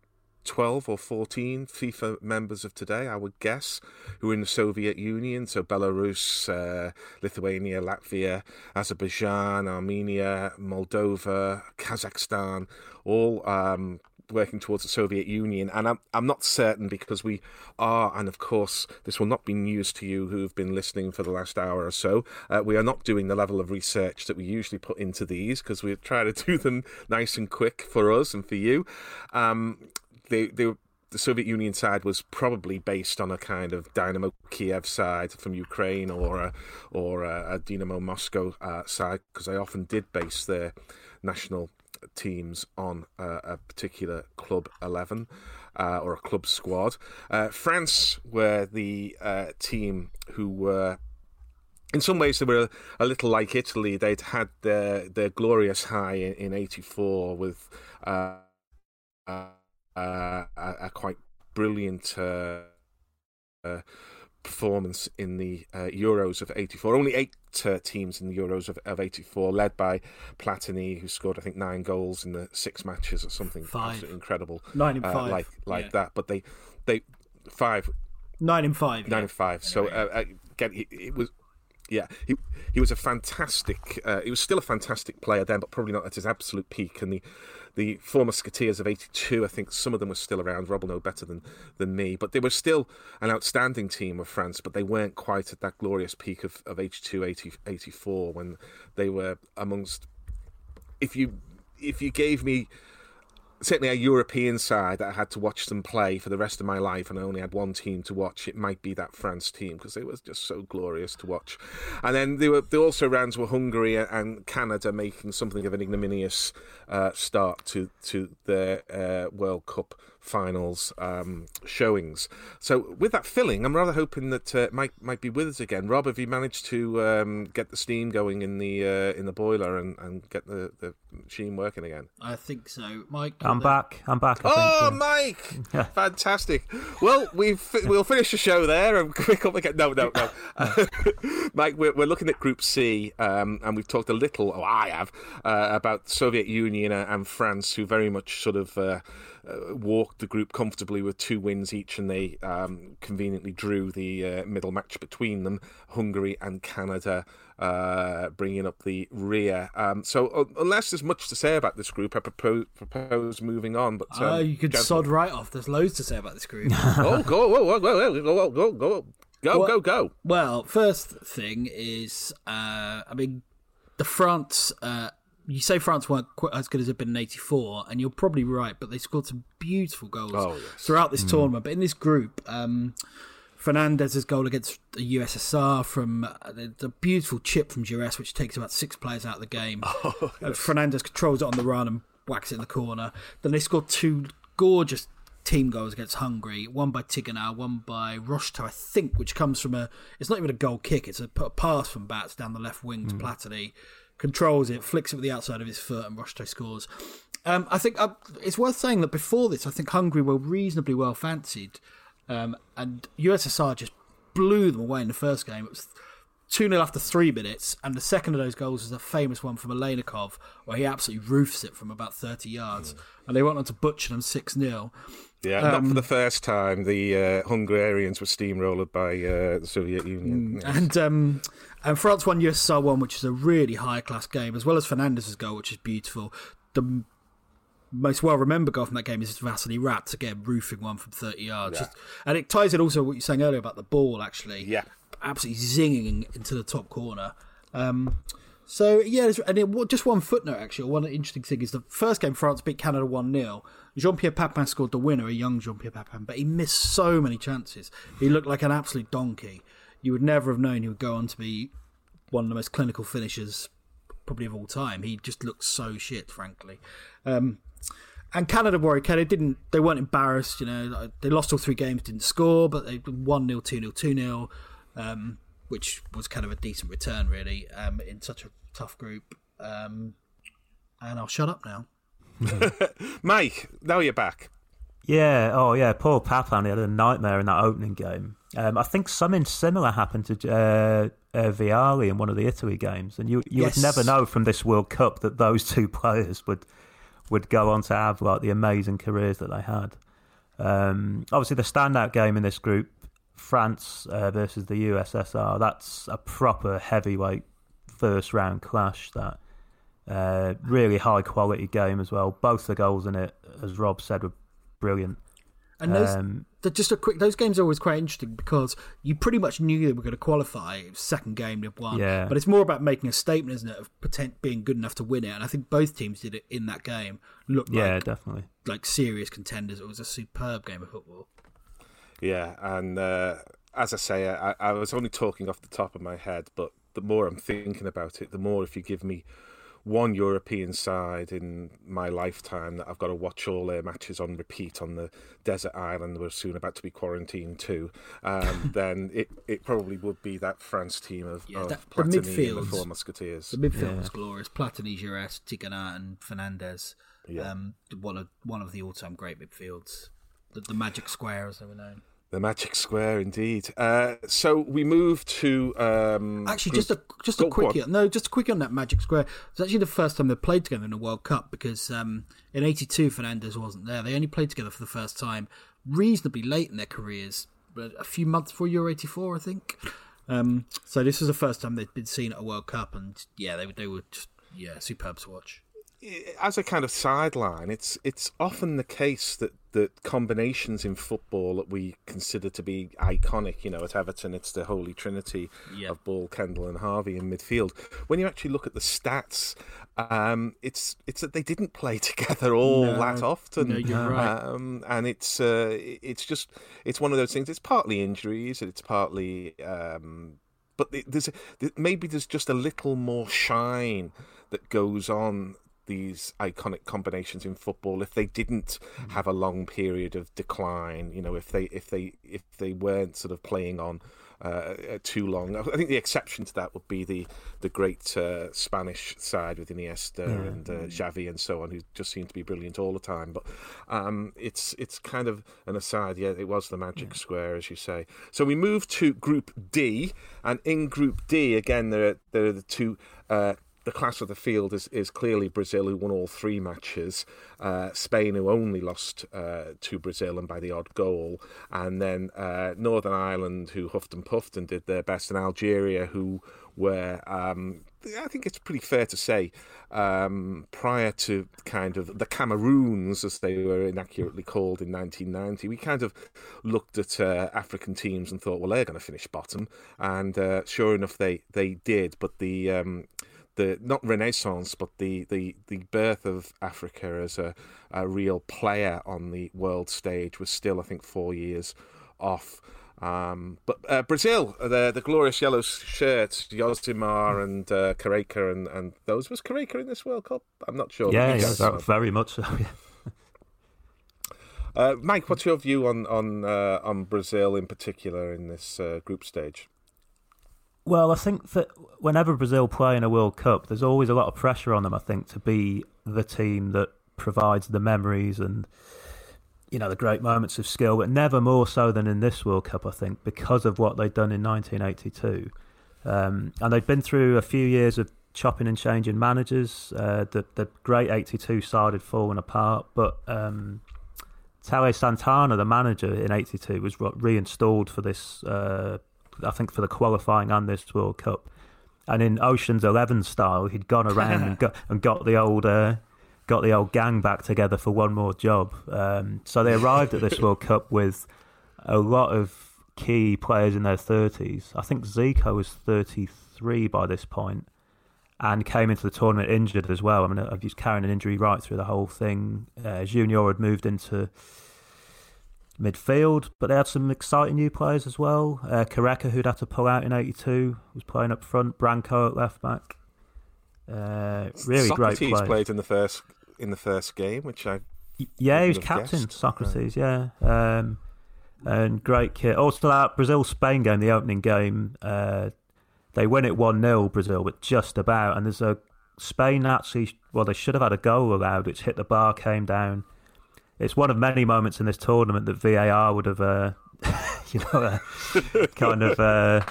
12 or 14 FIFA members of today, I would guess, who are in the Soviet Union. So Belarus, uh, Lithuania, Latvia, Azerbaijan, Armenia, Moldova, Kazakhstan, all um, working towards the Soviet Union. And I'm, I'm not certain because we are, and of course, this will not be news to you who've been listening for the last hour or so. Uh, we are not doing the level of research that we usually put into these because we try to do them nice and quick for us and for you. Um, they, they, the Soviet Union side was probably based on a kind of Dynamo Kiev side from Ukraine or a, or a, a Dynamo Moscow uh, side because they often did base their national teams on uh, a particular club 11 uh, or a club squad. Uh, France were the uh, team who were in some ways they were a little like Italy. They'd had their their glorious high in, in '84 with uh, uh, a, a quite brilliant. Uh, uh, performance in the uh, Euros of '84. Only eight uh, teams in the Euros of, of '84, led by Platini, who scored I think nine goals in the six matches or something. Five. Absolutely incredible. Nine and uh, five. like like Yeah. that. But they they five Nine and five. nine yeah. and five. So uh, again, he, it was. Yeah, he he was a fantastic. Uh, he was still a fantastic player then, but probably not at his absolute peak. And the the four Musketeers of '82, I think some of them were still around. Rob will know better than than me, but they were still an outstanding team of France. But they weren't quite at that glorious peak of of '82, 80, 84 when they were amongst. If you if you gave me certainly a European side that I had to watch them play for the rest of my life, and I only had one team to watch. It might be that France team because it was just so glorious to watch. And then there were there also rounds were Hungary and Canada making something of an ignominious uh, start to to their uh, World Cup finals um, showings. So with that filling, I'm rather hoping that uh, Mike might be with us again. Rob, have you managed to um, get the steam going in the uh, in the boiler and, and get the, the machine working again? I think so, Mike. I'm back. I'm back. I Oh, think, Mike! Fantastic. Well, we've we'll finish the show there and quick up again. No, no, no. Mike, we're, we're looking at Group C, um, and we've talked a little, oh, I have, uh, about Soviet Union and, and France, who very much sort of. Uh, uh, walked the group comfortably with two wins each, and they um, conveniently drew the uh, middle match between them, Hungary and Canada, uh, bringing up the rear. Um, so, uh, unless there's much to say about this group, I propose, propose moving on. But um, Oh, you could gentlemen- sod right off. There's loads to say about this group. oh, go, whoa, whoa, whoa, whoa, go, go, go, go, Well- go, go. Well, first thing is, uh, I mean, the France. You say France weren't quite as good as they've been in '84, and you're probably right. But they scored some beautiful goals Oh, yes. throughout this tournament. But in this group, um, Fernandez's goal against the USSR from uh, the, the beautiful chip from Giresse, which takes about six players out of the game. Oh, Uh, Fernandez controls it on the run and whacks it in the corner. Then they scored two gorgeous team goals against Hungary. One by Tigana, one by Rocheteau, I think, which comes from a. It's not even a goal kick. It's a pass from Bats down the left wing to Platini. Controls it, flicks it with the outside of his foot, and Rocheteau scores. Um, I think uh, it's worth saying that before this, I think Hungary were reasonably well fancied, um, and USSR just blew them away in the first game. It was 2 0 after three minutes, and the second of those goals was a famous one from Aleinikov, where he absolutely roofs it from about 30 yards. And they went on to butcher them 6 0. Yeah, not Um, for the first time. The uh, Hungarians were steamrolled by uh, the Soviet Union. Yes. And um, and France won USSR one, which is a really high class game, as well as Fernandez's goal, which is beautiful. The most well remembered goal from that game is Vasily Rats again, roofing one from thirty yards. Yeah. Just- and it ties in also what you were saying earlier about the ball, actually. Yeah. absolutely zinging into the top corner. Um, so yeah, and it, just one footnote actually. One interesting thing is the first game France beat Canada one 0 Jean Pierre Papin scored the winner, a young Jean Pierre Papin, but he missed so many chances. He looked like an absolute donkey. You would never have known he would go on to be one of the most clinical finishers probably of all time. He just looked so shit, frankly. Um, and Canada were okay. They didn't. They weren't embarrassed. You know, they lost all three games, didn't score, but they one 0 two 0 two 0 um, which was kind of a decent return, really, um, in such a tough group. Um, and I'll shut up now. Mike, now you're back. Yeah, oh yeah, poor Papin, he had a nightmare in that opening game. Um, I think something similar happened to uh, uh, Vialli in one of the Italy games, and you you Yes. would never know from this World Cup that those two players would would go on to have like the amazing careers that they had. Um, obviously, the standout game in this group, France uh, versus the USSR, that's a proper heavyweight first round clash. That uh, really high quality game as well. Both the goals in it, as Rob said, were brilliant. And those, Um, the- just a quick, those games are always quite interesting because you pretty much knew they were going to qualify. Second game they've won, Yeah. but it's more about making a statement, isn't it, of potent, being good enough to win it. And I think both teams did it in that game. Looked yeah, like definitely. like serious contenders. It was a superb game of football. Yeah, and uh, as I say, I, I was only talking off the top of my head, but the more I'm thinking about it, the more if you give me one European side in my lifetime that I've got to watch all their matches on repeat on the desert island we're soon about to be quarantined to, um, then it, it probably would be that France team of, Yeah, of that- the midfield, and the Four Musketeers. The midfield Yeah. was glorious. Platini, Giresse, Tigana, and Fernandez. Yeah. Um, one of one of the all-time great midfields. the, the Magic Square, as they were known. The Magic Square, indeed. Uh, so we move to um, Actually, just a just a go on. No, just a quickie on that Magic Square. It's actually the first time they played together in a World Cup because um, in '82 Fernandez wasn't there. They only played together for the first time reasonably late in their careers, but a few months before Euro '84, I think. Um, so this was the first time they'd been seen at a World Cup, and yeah, they they were just yeah superb to watch. as a kind of sideline, it's it's often the case that, that combinations in football that we consider to be iconic, you know, at Everton it's the holy trinity Yeah. of Ball, Kendall, and Harvey in midfield. When you actually look at the stats, um, it's it's that they didn't play together all No. that often, No, you're right. um, and it's uh, it's just it's one of those things. It's partly injuries, it's partly. Um, but there's maybe there's just a little more shine that goes on these iconic combinations in football if they didn't have a long period of decline you know if they if they if they weren't sort of playing on uh, uh, too long. I think the exception to that would be the the great uh, Spanish side with Iniesta Yeah. and uh, Xavi and so on who just seem to be brilliant all the time. But um, it's it's kind of an aside. Yeah it was the magic square as you say. So we move to group D and in group D again there are, there are the two uh, the class of the field is, is clearly Brazil, who won all three matches. Uh, Spain, who only lost uh, to Brazil and by the odd goal, and then uh, Northern Ireland, who huffed and puffed and did their best, and Algeria, who were, um, I think it's pretty fair to say, um, prior to kind of the Cameroons, as they were inaccurately called in 1990, we kind of looked at uh, African teams and thought, well, they're going to finish bottom, and uh, sure enough, they they did. But the um, the not renaissance, but the, the, the birth of Africa as a, a real player on the world stage was still, I think, four years off. Um, but uh, Brazil, the the glorious yellow shirts, Josimar and uh, Careca and, and those was Careca in this World Cup. I'm not sure. yeah, You yeah, guys that- know. very much so. Yeah. Uh, Mike, what's your view on on uh, on Brazil in particular in this uh, group stage? Well, I think that whenever Brazil play in a World Cup, there's always a lot of pressure on them. I think to be the team that provides the memories and you know the great moments of skill, but never more so than in this World Cup. I think because of what they'd done in 1982, um, and they'd been through a few years of chopping and changing managers. Uh, the the great '82 side had fallen apart, but um, Santana, the manager in '82, was reinstalled for this. Uh, I think for the qualifying and this World Cup, and in Ocean's Eleven style, he'd gone around and got and got the old. Uh, Got the old gang back together for one more job. Um, so they arrived at this World Cup with a lot of key players in their 30s. I think Zico was 33 by this point and came into the tournament injured as well. I mean, he was carrying an injury right through the whole thing. Uh, Junior had moved into midfield, but they had some exciting new players as well. Uh, Careca, who'd had to pull out in 82, was playing up front. Branco at left back. Uh, really Socrates great play. played in the first in the first game, which I Yeah, he was captain, guessed. Socrates, yeah. Um, and great kit. Also, that Brazil Spain game, the opening game, uh, they win it 1 0, Brazil, but just about. And there's a Spain actually, well, they should have had a goal allowed, which hit the bar, came down. It's one of many moments in this tournament that VAR would have, uh, you know, uh, kind of. Uh,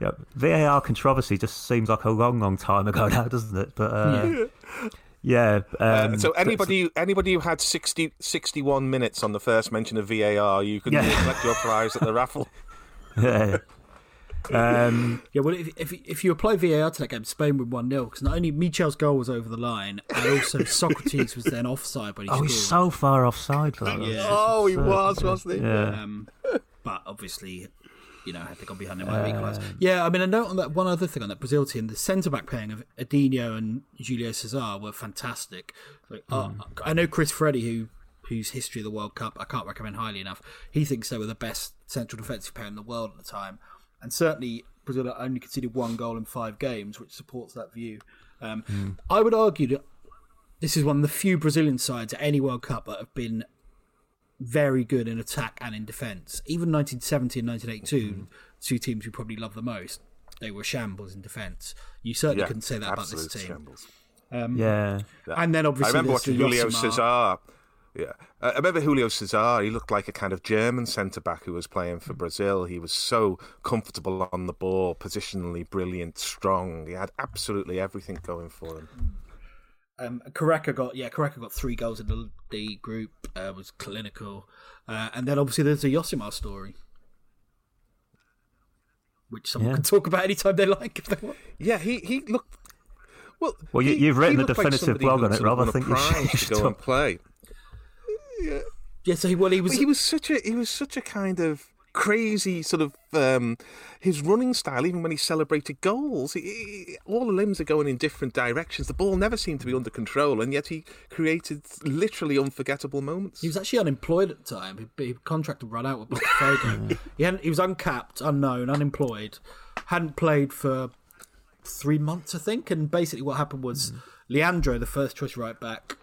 you know, VAR controversy just seems like a long, long time ago now, doesn't it? But uh, yeah. Uh, um, so but- anybody anybody who had 60, 61 minutes on the first mention of VAR, you can Yeah. collect your prize at the raffle. yeah. Um, Yeah, well, if, if if you apply VAR to that game, Spain would one 0 because not only Michel's goal was over the line, and also Socrates was then offside when he oh, scored. he's so far offside for that. Yeah. That's Oh, he absurd. was, wasn't he? Yeah. Um, but obviously, you know, had they gone behind, they might have equalised. Yeah, I mean, a note on that. One other thing on that Brazil team: the centre back pairing of Edinho and Julio Cesar were fantastic. Like, uh, I know Cris Freddi, who whose history of the World Cup I can't recommend highly enough. He thinks they were the best central defensive pair in the world at the time, and certainly Brazil only conceded one goal in five games, which supports that view. Um, I would argue that this is one of the few Brazilian sides at any World Cup that have been very good in attack and in defence. Even 1970 and 1982, two teams we probably love the most, they were shambles in defence. You certainly Yeah, couldn't say that about this team. shambles. Um, Yeah. And then obviously I remember there's watching the Julio Josimar. Cesar Yeah, uh, I remember Julio Cesar. He looked like a kind of German centre back who was playing for Brazil. He was so comfortable on the ball, positionally brilliant, strong. He had absolutely everything going for him. Um, Careca got yeah, Careca got three goals in the, the group. Uh, was clinical, uh, and then obviously there's a Josimar story, which someone Yeah. can talk about anytime they like if they want. Yeah, he he looked. Well, Well, you- he- you've written he a looked like definitive blog on it, sort Rob. I think you should- prize you should go and play. Yeah, so he well he was But he was such a he was such a kind of crazy sort of um, his running style. Even when he celebrated goals, he, he- all the limbs are going in different directions. The ball never seemed to be under control, and yet he created literally unforgettable moments. He was actually unemployed at the time. He, his contract had run out with Botafogo. he hadn't, he was uncapped, unknown, unemployed. Hadn't played for three months, I think. And basically, what happened was Leandro, the first choice right back,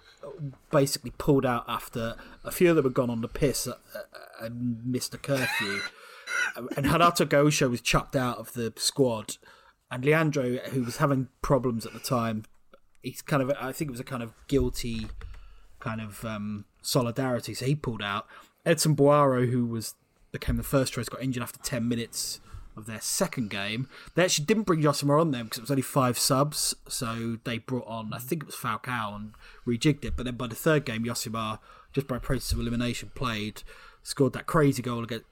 basically pulled out after a few of them had gone on the piss uh, uh, and missed a curfew. and Renato Gaúcho was chucked out of the squad. And Leandro, who was having problems at the time, he's kind of, I think it was a kind of guilty kind of um, solidarity. So he pulled out. Edson Boaro, who was became the first choice, got injured after ten minutes of their second game. They actually didn't bring Josimar on them because it was only five subs, so they brought on I think it was Falcao and rejigged it. But then by the third game, Josimar, just by process of elimination, played, scored that crazy goal against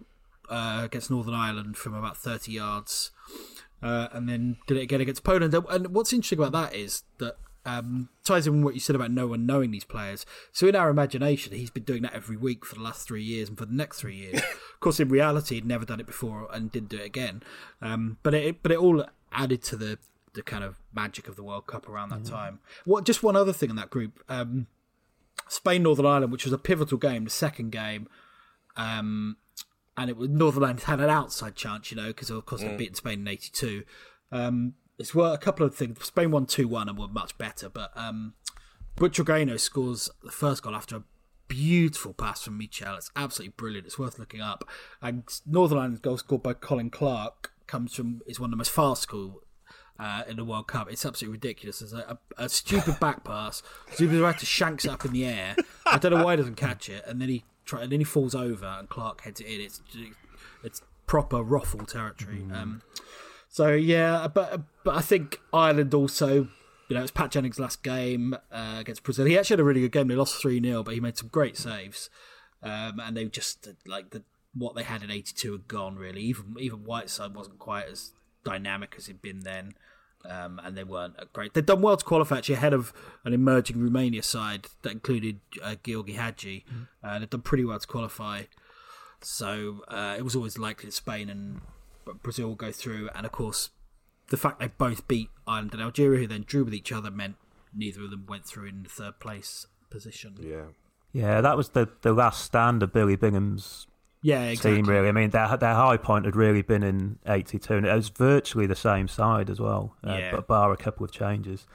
uh, against Northern Ireland from about thirty yards. Uh, and then did it again against Poland. And what's interesting about that is that um, ties in with what you said about no one knowing these players. So in our imagination, he's been doing that every week for the last three years and for the next three years. of course, in reality, he'd never done it before and didn't do it again. Um, but it but it all added to the the kind of magic of the World Cup around that time. What just one other thing in that group. Um, Spain Northern Ireland, which was a pivotal game, the second game, um, and it was Northern Ireland had an outside chance, you know, because of course Mm. Spain in '82. Um, it's well, a couple of things. Spain won two one and were much better, but um, Butragueño scores the first goal after a beautiful pass from Michel. It's absolutely brilliant. It's worth looking up. And Northern Ireland's goal scored by Colin Clarke comes from is one of the most fast goal uh, in the World Cup. It's absolutely ridiculous. There's a, a, a stupid back pass. Zubizarreta shanks it up in the air. I don't know why he doesn't catch it, and then he try, and then he falls over, and Clarke heads it in. It's it's proper ruffle territory. Um, so yeah, but but I think Ireland also, you know, it's Pat Jennings' last game uh, against Brazil. He actually had a really good game. They lost three 0 but he made some great saves, um, and they just like the what they had in '82 had gone really. Even even Whiteside wasn't quite as dynamic as he'd been then. Um, and they weren't great. They'd done well to qualify actually ahead of an emerging Romania side that included uh, Gheorghe Hagi. Uh, they'd done pretty well to qualify. So uh, it was always likely that Spain and Brazil go through. And of course, the fact they both beat Ireland and Algeria, who then drew with each other, meant neither of them went through in the third place position. Yeah. Yeah, that was the, the last stand of Billy Bingham's Yeah, exactly. team, really. I mean, their, their high point had really been in 82, and it was virtually the same side as well, uh, Yeah. but bar a couple of changes.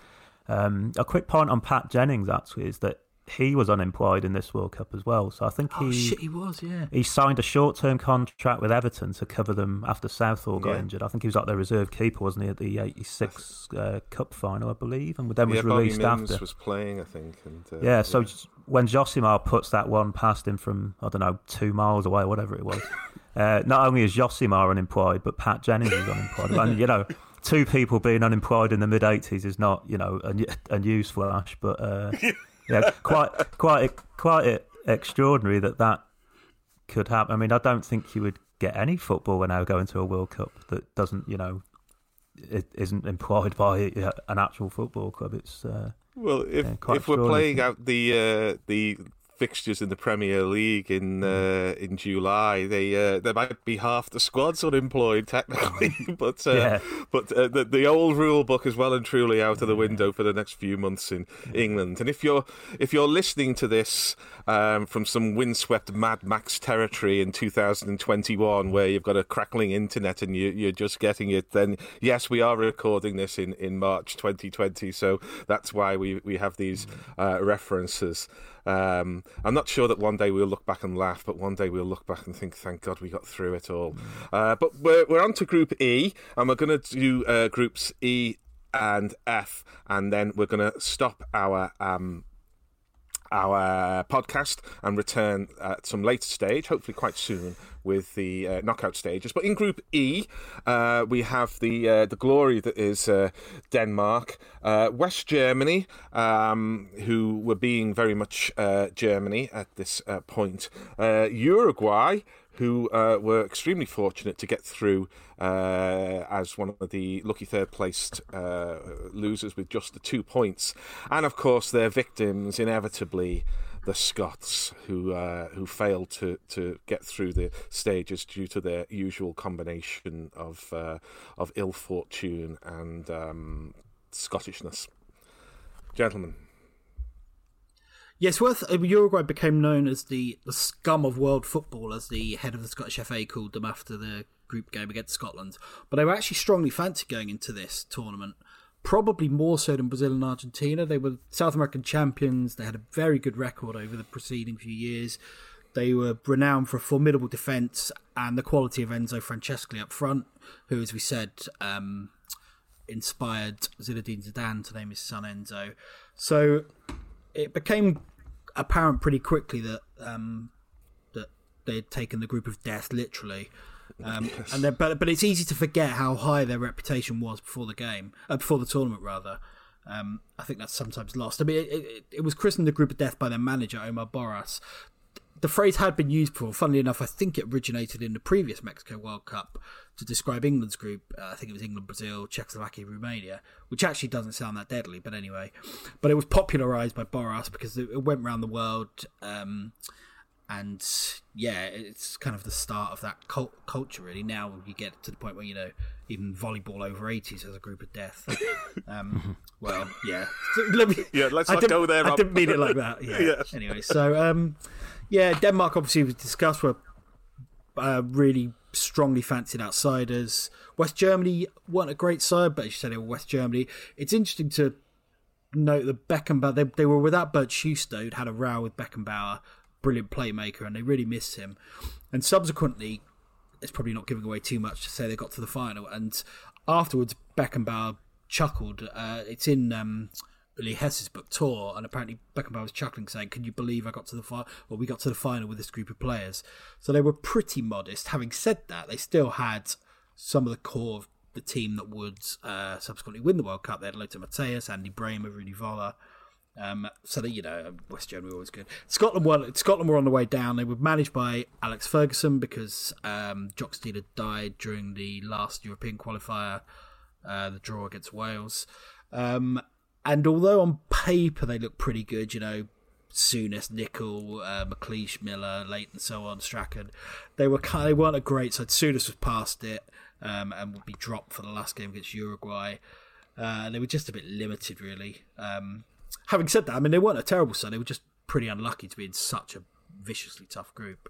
Um, a quick point on Pat Jennings, actually, is that he was unemployed in this World Cup as well. So I think he Oh shit, he was, yeah. he signed a short term contract with Everton to cover them after Southall got Yeah. injured. I think he was like their reserve keeper, wasn't he, at the 86 uh, Cup final, I believe, and then was yeah, Bobby released Mimms after. was playing, I think. And, uh, Yeah, so j- when Josimar puts that one past him from, I don't know, two miles away, whatever it was, uh, not only is Josimar unemployed, but Pat Jennings is unemployed. and, you know, two people being unemployed in the mid 80s is not, you know, a, a newsflash, but uh, yeah, quite, quite, quite extraordinary that that could happen. I mean, I don't think you would get any footballer now going to a World Cup that doesn't, you know, it isn't employed by uh, an actual football club. It's uh, Well, if yeah, quite if we're playing out the uh, the fixtures in the Premier League in Mm. uh, in July, they uh, there might be half the squads unemployed technically, but uh, Yeah. but uh, the the old rule book is well and truly out of the window for the next few months in England. And if you're if you're listening to this um, from some windswept Mad Max territory in 2021, where you've got a crackling internet and you, you're just getting it, then yes, we are recording this in, in March 2020, so that's why we we have these uh, references. Um, I'm not sure that one day we'll look back and laugh, but one day we'll look back and think, thank God we got through it all. Uh, but we're, we're on to Group E, and we're going to do uh, Groups E and F, and then we're going to stop our um, our podcast and return at some later stage, hopefully quite soon, with the uh, knockout stages. But in Group E, uh, we have the uh, the glory that is uh, Denmark, uh, West Germany, um, who were being very much uh, Germany at this point, Uruguay, who uh, were extremely fortunate to get through uh, as one of the lucky third placed uh, losers with just the two points. And of course, their victims, inevitably, the Scots, who uh, who failed to, to get through the stages due to their usual combination of uh, of ill fortune and um, Scottishness. Gentlemen, Yes, worth uh, Uruguay became known as the, the scum of world football, as the head of the Scottish FA called them after the group game against Scotland. But they were actually strongly fancied going into this tournament, probably more so than Brazil and Argentina. They were South American champions. They had a very good record over the preceding few years. They were renowned for a formidable defence and the quality of Enzo Francescoli up front, who, as we said, um, inspired Zinedine Zidane to name his son Enzo. So it became apparent pretty quickly that um, that they had taken the group of death literally. Um, yes. and but but it's easy to forget how high their reputation was before the game, uh, before the tournament rather. Um, I think that's sometimes lost. I mean, it, it, it, was christened the group of death by their manager Omar Borras, the phrase had been used before. Funnily enough, I think it originated in the previous Mexico World Cup to describe England's group. Uh, I think it was England, Brazil, Czechoslovakia, Romania, which actually doesn't sound that deadly, but anyway. But it was popularized by Borras because it, went around the world. Um, and yeah, it's kind of the start of that cult- culture. Really, now you get to the point where you know even volleyball over eighties has a group of death. Um, well, yeah, so me, yeah. Let's I not go there. I didn't mean it like that. Yeah. yeah. Anyway, so um, yeah, Denmark obviously was discussed were uh, really strongly fancied outsiders. West Germany weren't a great side, but as you said, they were West Germany. It's interesting to note that Beckenbauer, they, they were without Bernd Schuster, who'd had a row with Beckenbauer, brilliant playmaker, and they really missed him. And subsequently, it's probably not giving away too much to say they got to the final. And afterwards, Beckenbauer chuckled. Uh, it's in um, Uli Hesse's book Tor, and apparently Beckenbauer was chuckling, saying, "Can you believe I got to the final? Well, we got to the final with this group of players." So they were pretty modest. Having said that, they still had some of the core of the team that would uh, subsequently win the World Cup. They had Lothar Matthäus, Andy Brehme, Rudi Völler. Um, so that you know, West Germany always good. Scotland were Scotland were on the way down. They were managed by Alex Ferguson because um, Jock Stein had died during the last European qualifier, uh, the draw against Wales. Um, and although on paper they look pretty good, you know, Souness, Nicol, uh, McLeish, Miller, Leighton, so on, Strachan, they were kind of, they weren't a great side. Souness was past it um, and would be dropped for the last game against Uruguay. Uh, they were just a bit limited, really. Um, having said that, I mean, they weren't a terrible side. They were just pretty unlucky to be in such a viciously tough group.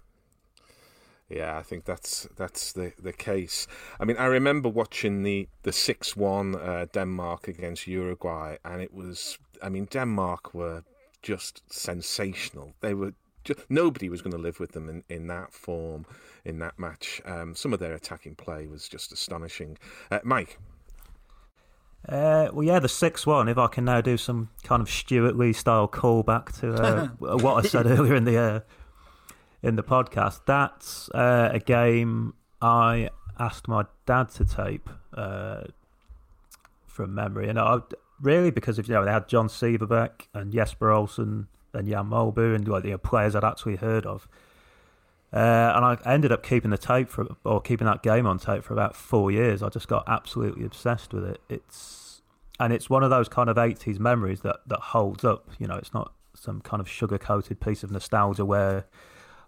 Yeah, I think that's that's the the case. I mean, I remember watching the the six one uh, Denmark against Uruguay, and it was. I mean, Denmark were just sensational. They were just, nobody was going to live with them in, in that form in that match. Um, some of their attacking play was just astonishing. Uh, Mike. Uh, well, yeah, the six one. If I can now do some kind of Stewart Lee style callback to uh, what I said earlier in the uh, in the podcast. That's uh, a game I asked my dad to tape uh, from memory, and I really because of you know they had John Sivebæk and Jesper Olsen and Jan Molby and like you know, players I'd actually heard of. Uh, and I ended up keeping the tape for, or keeping that game on tape for about four years. I just got absolutely obsessed with it. It's and it's one of those kind of eighties memories that that holds up. You know, it's not some kind of sugar coated piece of nostalgia where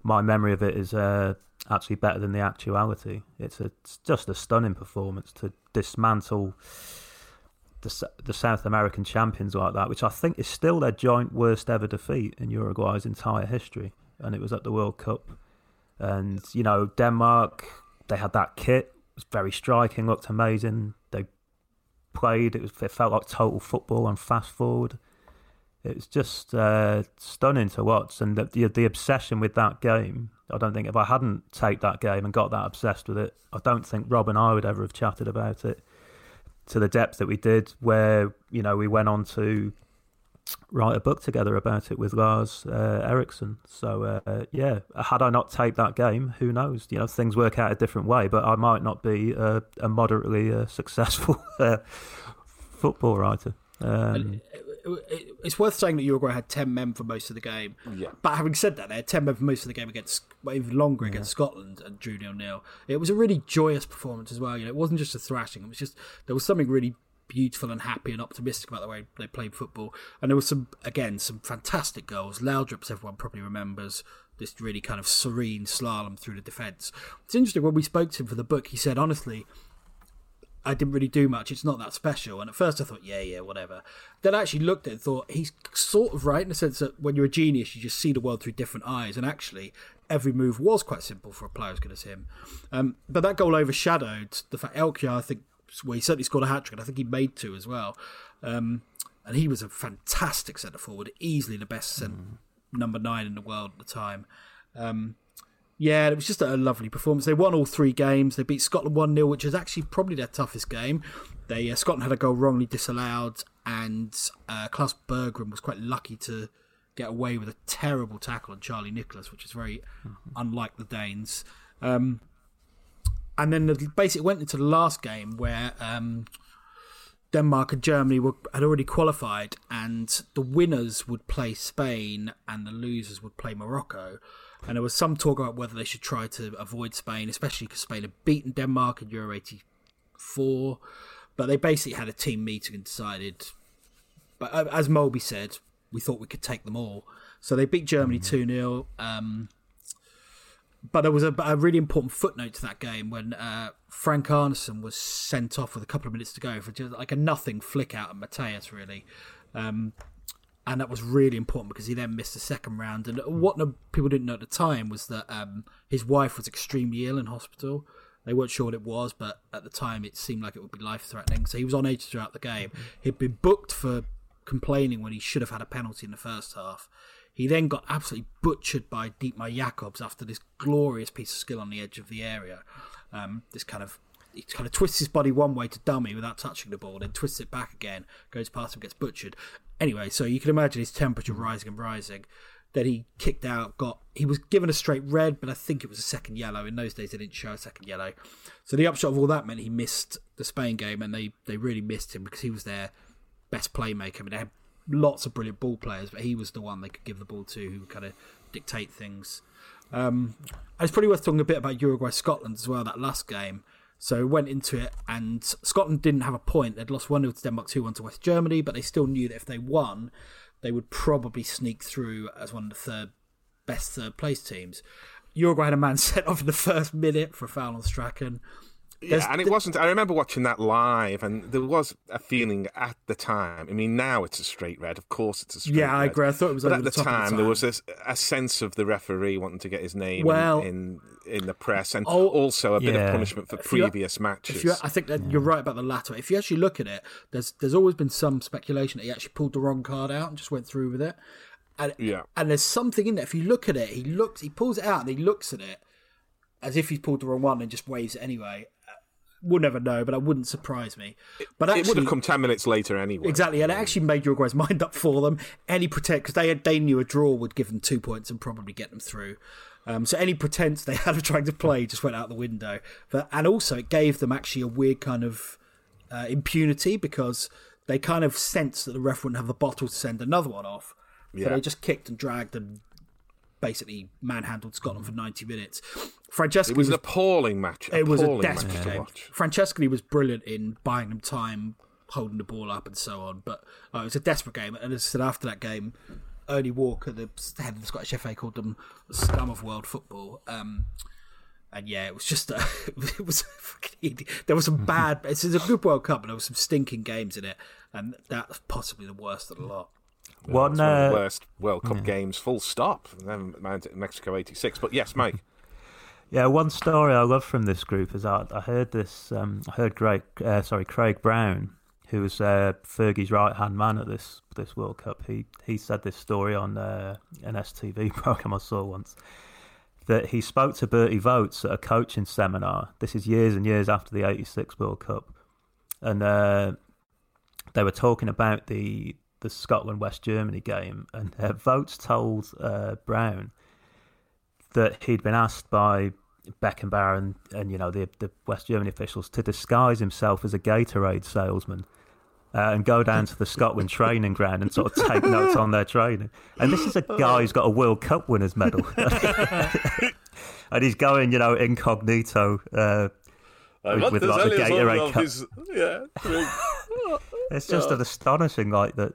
my memory of it is uh, actually better than the actuality. It's, a, it's just a stunning performance to dismantle the, the South American champions like that, which I think is still their joint worst ever defeat in Uruguay's entire history. And it was at the World Cup. And, you know, Denmark, they had that kit, it was very striking, looked amazing. They played, it, was, it felt like total football and fast forward. It was just uh, stunning to watch, and the, the, the obsession with that game. I don't think if I hadn't taped that game and got that obsessed with it, I don't think Rob and I would ever have chatted about it to the depth that we did. Where you know we went on to write a book together about it with Lars uh, Eriksen. So uh, yeah, had I not taped that game, who knows? You know, things work out a different way, but I might not be a, a moderately uh, successful uh, football writer. Um, it's worth saying that Uruguay had ten men for most of the game. Yeah. But having said that, they had ten men for most of the game against, well, even longer against Scotland and drew nil nil. It was a really joyous performance as well. You know, it wasn't just a thrashing. It was just there was something really beautiful and happy and optimistic about the way they played football. And there was some, again, some fantastic goals. Laudrup's everyone probably remembers this really kind of serene slalom through the defence. It's interesting when we spoke to him for the book. He said, honestly, I didn't really do much. It's not that special. And at first I thought, yeah, yeah, whatever. Then I actually looked at it and thought, he's sort of right in the sense that when you're a genius, you just see the world through different eyes. And actually, every move was quite simple for a player as good as him. Um, but that goal overshadowed the fact Elkjær, I think, well, he certainly scored a hat trick, and I think he made two as well. Um, and he was a fantastic centre forward, easily the best cent- number nine in the world at the time. Um, yeah, it was just a lovely performance. They won all three games. They beat Scotland 1 0, which is actually probably their toughest game. They uh, Scotland had a goal wrongly disallowed, and uh, Klaus Berggreen was quite lucky to get away with a terrible tackle on Charlie Nicholas, which is very unlike the Danes. Um, and then the, basically went into the last game where um, Denmark and Germany were, had already qualified, and the winners would play Spain and the losers would play Morocco. And there was some talk about whether they should try to avoid Spain, especially because Spain had beaten Denmark in Euro 84. But they basically had a team meeting and decided. But uh, as Molby said, we thought we could take them all. So they beat Germany 2 0. Um, but there was a, a, really important footnote to that game when uh, Frank Arnesen was sent off with a couple of minutes to go for just like a nothing flick out of Matthäus, really. Um, and that was really important because he then missed the second round. And what no, people didn't know at the time was that um, his wife was extremely ill in hospital. They weren't sure what it was, but at the time it seemed like it would be life threatening. So he was on edge throughout the game. He'd been booked for complaining when he should have had a penalty in the first half. He then got absolutely butchered by Ditmar Jakobs after this glorious piece of skill on the edge of the area. Um, this kind of he kind of twists his body one way to dummy without touching the ball, then twists it back again, goes past him, gets butchered. Anyway, so you can imagine his temperature rising and rising. Then he kicked out, got he was given a straight red, but I think it was a second yellow. In those days, they didn't show a second yellow. So the upshot of all that meant he missed the Spain game, and they they really missed him because he was their best playmaker. I mean, they had lots of brilliant ball players, but he was the one they could give the ball to who kind of dictate things. Um, and it's probably worth talking a bit about Uruguay Scotland as well. That last game. So went into it, and Scotland didn't have a point. They'd lost 1 0 to Denmark, 2 1 to West Germany, but they still knew that if they won, they would probably sneak through as one of the third best third place teams. Uruguay had a man sent off in the first minute for a foul on Strachan. There's- Yeah, and it wasn't. I remember watching that live, and there was a feeling at the time. I mean, now it's a straight red. Of course, it's a straight Yeah, I agree. I thought it was But at the the top of the time, there was a, a sense of the referee wanting to get his name Well- in, in the press, and Oh, also a bit yeah. of punishment for If previous matches. If you, I think that you're right about the latter. If you actually look at it, there's there's always been some speculation that he actually pulled the wrong card out and just went through with it. And Yeah. and there's something in there. If you look at it, he looks, he pulls it out and he looks at it as if he's pulled the wrong one and just waves it anyway. We'll never know, but that wouldn't surprise me. But it would have come ten minutes later anyway. Exactly, and it actually made Uruguay's mind up for them. Any pretend because they had, they knew a draw would give them two points and probably get them through. Um, so any pretense they had of trying to play just went out the window. But and also it gave them actually a weird kind of uh, impunity because they kind of sensed that the ref wouldn't have the bottle to send another one off. So Yeah. they just kicked and dragged and basically manhandled Scotland for ninety minutes. Francesco It was an appalling match. it was a desperate game. watch. Francescoli was brilliant in buying them time, holding the ball up, and so on. But uh, it was a desperate game. And as I said, after that game, Ernie Walker, the head of the Scottish FA, called them the scum of world football. Um, and yeah, it was just a, it was there was some bad. It's a good World Cup, but there was some stinking games in it, and that's possibly the worst of the lot. One, It's one of the worst World Cup games, full stop. Then Mexico '86. But yes, Mike. Yeah, one story I love from this group is I, I heard this. Um, I heard Greg, uh, sorry, Craig Brown, who was uh, Fergie's right hand man at this this World Cup. He he said this story on uh, an STV program I saw once that he spoke to Berti Vogts at a coaching seminar. This is years and years after the '86 World Cup, and uh, they were talking about the the Scotland West Germany game, and uh, Vogts told uh, Brown that he'd been asked by Beckenbauer and, and you know the the West Germany officials to disguise himself as a Gatorade salesman. Uh, and go down to the Scotland training ground and sort of take notes on their training. And this is a guy who's got a World Cup winners medal, and he's going, you know, incognito uh, with, with like the Gatorade cup. His, yeah, it's just an astonishing, like that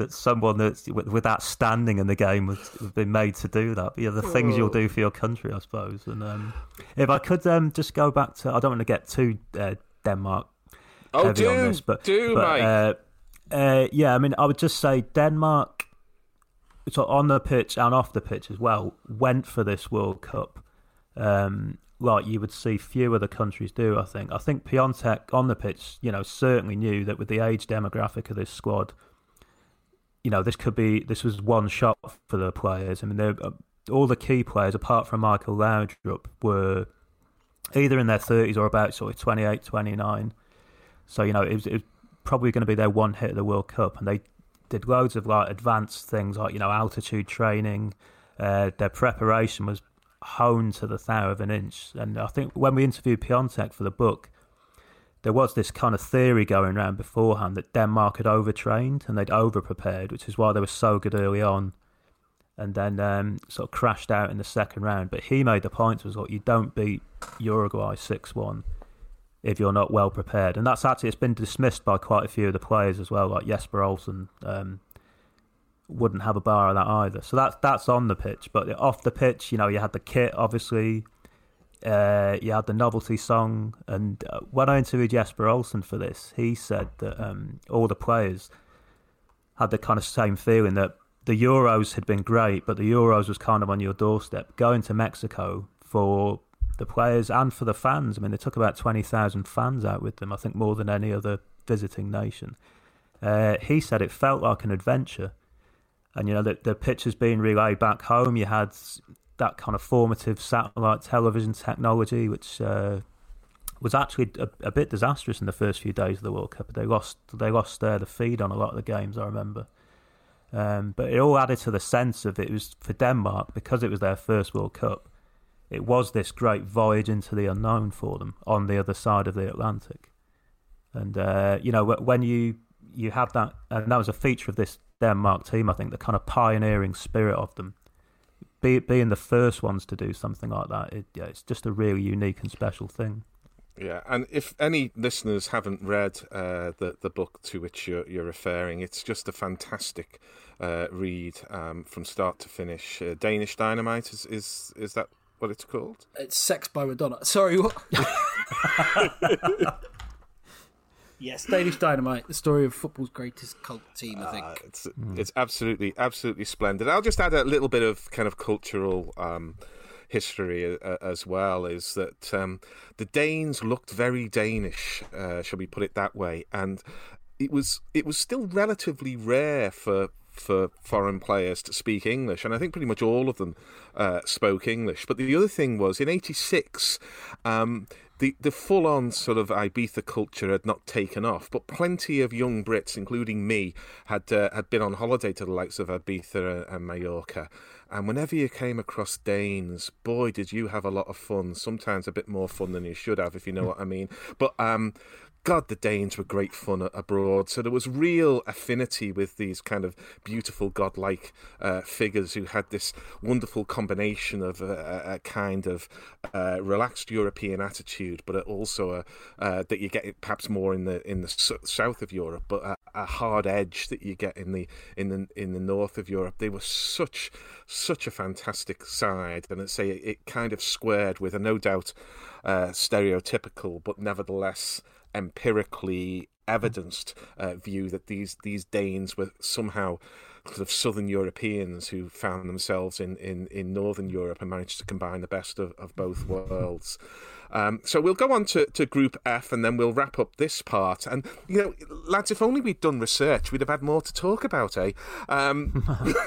that someone that's with, with, that standing in the game has, been made to do that. But yeah, the things you'll do for your country, I suppose. And um, if I could um, just go back to, I don't want to get too uh, Denmark oh, heavy do, on this, but, do, but mate. Uh, uh, yeah, I mean, I would just say Denmark, so on the pitch and off the pitch as well, went for this World Cup. Um, like you would see few other countries do. I think. I think Piontek on the pitch, you know, certainly knew that with the age demographic of this squad, you know, this could be this was one shot for the players. I mean, uh, all the key players apart from Michael Laudrup were either in their 30s or about sort of 28, 29. So you know, it was, it was probably going to be their one hit of the World Cup, and they did loads of like advanced things like you know altitude training. Uh, their preparation was honed to the thou of an inch, and I think when we interviewed Piontek for the book, there was this kind of theory going around beforehand that Denmark had overtrained and they'd over prepared, which is why they were so good early on, and then um, sort of crashed out in the second round. But he made the point was like you don't beat Uruguay six one if you're not well prepared, and that's actually it's been dismissed by quite a few of the players as well, like Jesper Olsen. Um, wouldn't have a bar of that either. So that's that's on the pitch, but off the pitch, you know, you had the kit obviously uh, you had the novelty song, and uh, when I interviewed Jesper Olsen for this, he said that um, all the players had the kind of same feeling that the Euros had been great, but the Euros was kind of on your doorstep. Going to Mexico for the players and for the fans, I mean, they took about 20,000 fans out with them, I think more than any other visiting nation. Uh, he said it felt like an adventure. And, you know, the, the being relayed back home, you had that kind of formative satellite television technology, which uh, was actually a, a, bit disastrous in the first few days of the World Cup. They lost they lost uh, the feed on a lot of the games. I remember, um, but it all added to the sense of it was for Denmark because it was their first World Cup. It was this great voyage into the unknown for them on the other side of the Atlantic, and uh, you know when you you had that, and that was a feature of this Denmark team. I think the kind of pioneering spirit of them be, being the first ones to do something like that, it, yeah, it's just a really unique and special thing. Yeah, and if any listeners haven't read uh, the the book to which you're, you're referring, it's just a fantastic uh, read um, from start to finish. Uh, Danish Dynamite is, is is that what it's called? It's Sex by Madonna. Sorry, what? Yes, Danish Dynamite, the story of football's greatest cult team. I think uh, it's mm. it's absolutely absolutely splendid. I'll just add a little bit of kind of cultural. Um, history uh, as well is that um, the Danes looked very Danish, uh, shall we put it that way, and it was it was still relatively rare for for foreign players to speak English, and I think pretty much all of them uh, spoke English. But the other thing was in '86, um, the the full on sort of Ibiza culture had not taken off, but plenty of young Brits, including me, had uh, had been on holiday to the likes of Ibiza and Mallorca. And whenever you came across Danes, boy, did you have a lot of fun. Sometimes a bit more fun than you should have, if you know what I mean. But um, God, the Danes were great fun abroad. So there was real affinity with these kind of beautiful, godlike uh, figures who had this wonderful combination of a, a kind of uh, relaxed European attitude, but also a, uh, that you get perhaps more in the in the south of Europe, but a, a, hard edge that you get in the in the in the north of Europe. They were such such a fantastic side, and I'd say it, it kind of squared with a no doubt uh, stereotypical, but nevertheless empirically evidenced uh, view that these these Danes were somehow sort of southern Europeans who found themselves in, in, in northern Europe and managed to combine the best of, of both worlds. Um, so we'll go on to, to Group F and then we'll wrap up this part. And, you know, lads, if only we'd done research, we'd have had more to talk about, eh? Um,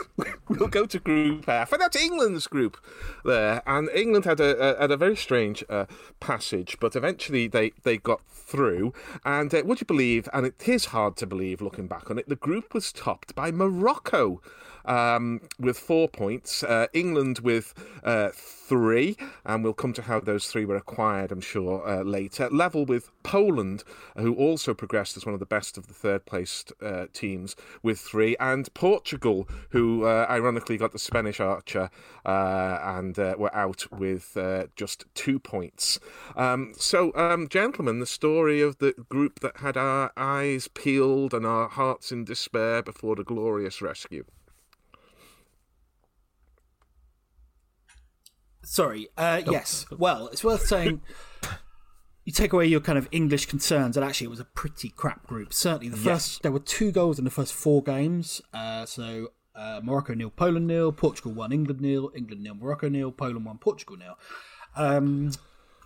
we'll go to Group F, and that's England's group there. And England had a, a had a very strange uh, passage, but eventually they, they got through. And uh, would you believe, and it is hard to believe looking back on it, the group was topped by Morocco um, with four points, uh, England with uh, three, and we'll come to how those three were acquired, I'm sure, uh, later. Level with Poland, who also progressed as one of the best of the third placed uh, teams with three, and Portugal, who uh, ironically got the Spanish archer uh, and were out with just two points. Um, so, um, gentlemen, the story of the group that had our eyes peeled and our hearts in despair before the glorious rescue. Sorry. Uh, yes. Well, it's worth saying. You take away your kind of English concerns, and actually, it was a pretty crap group. Certainly, the first Yes. there were two goals in the first four games. Uh, so uh, Morocco nil, Poland nil, Portugal one, England nil, England nil, Morocco nil, Poland one, Portugal nil. Um,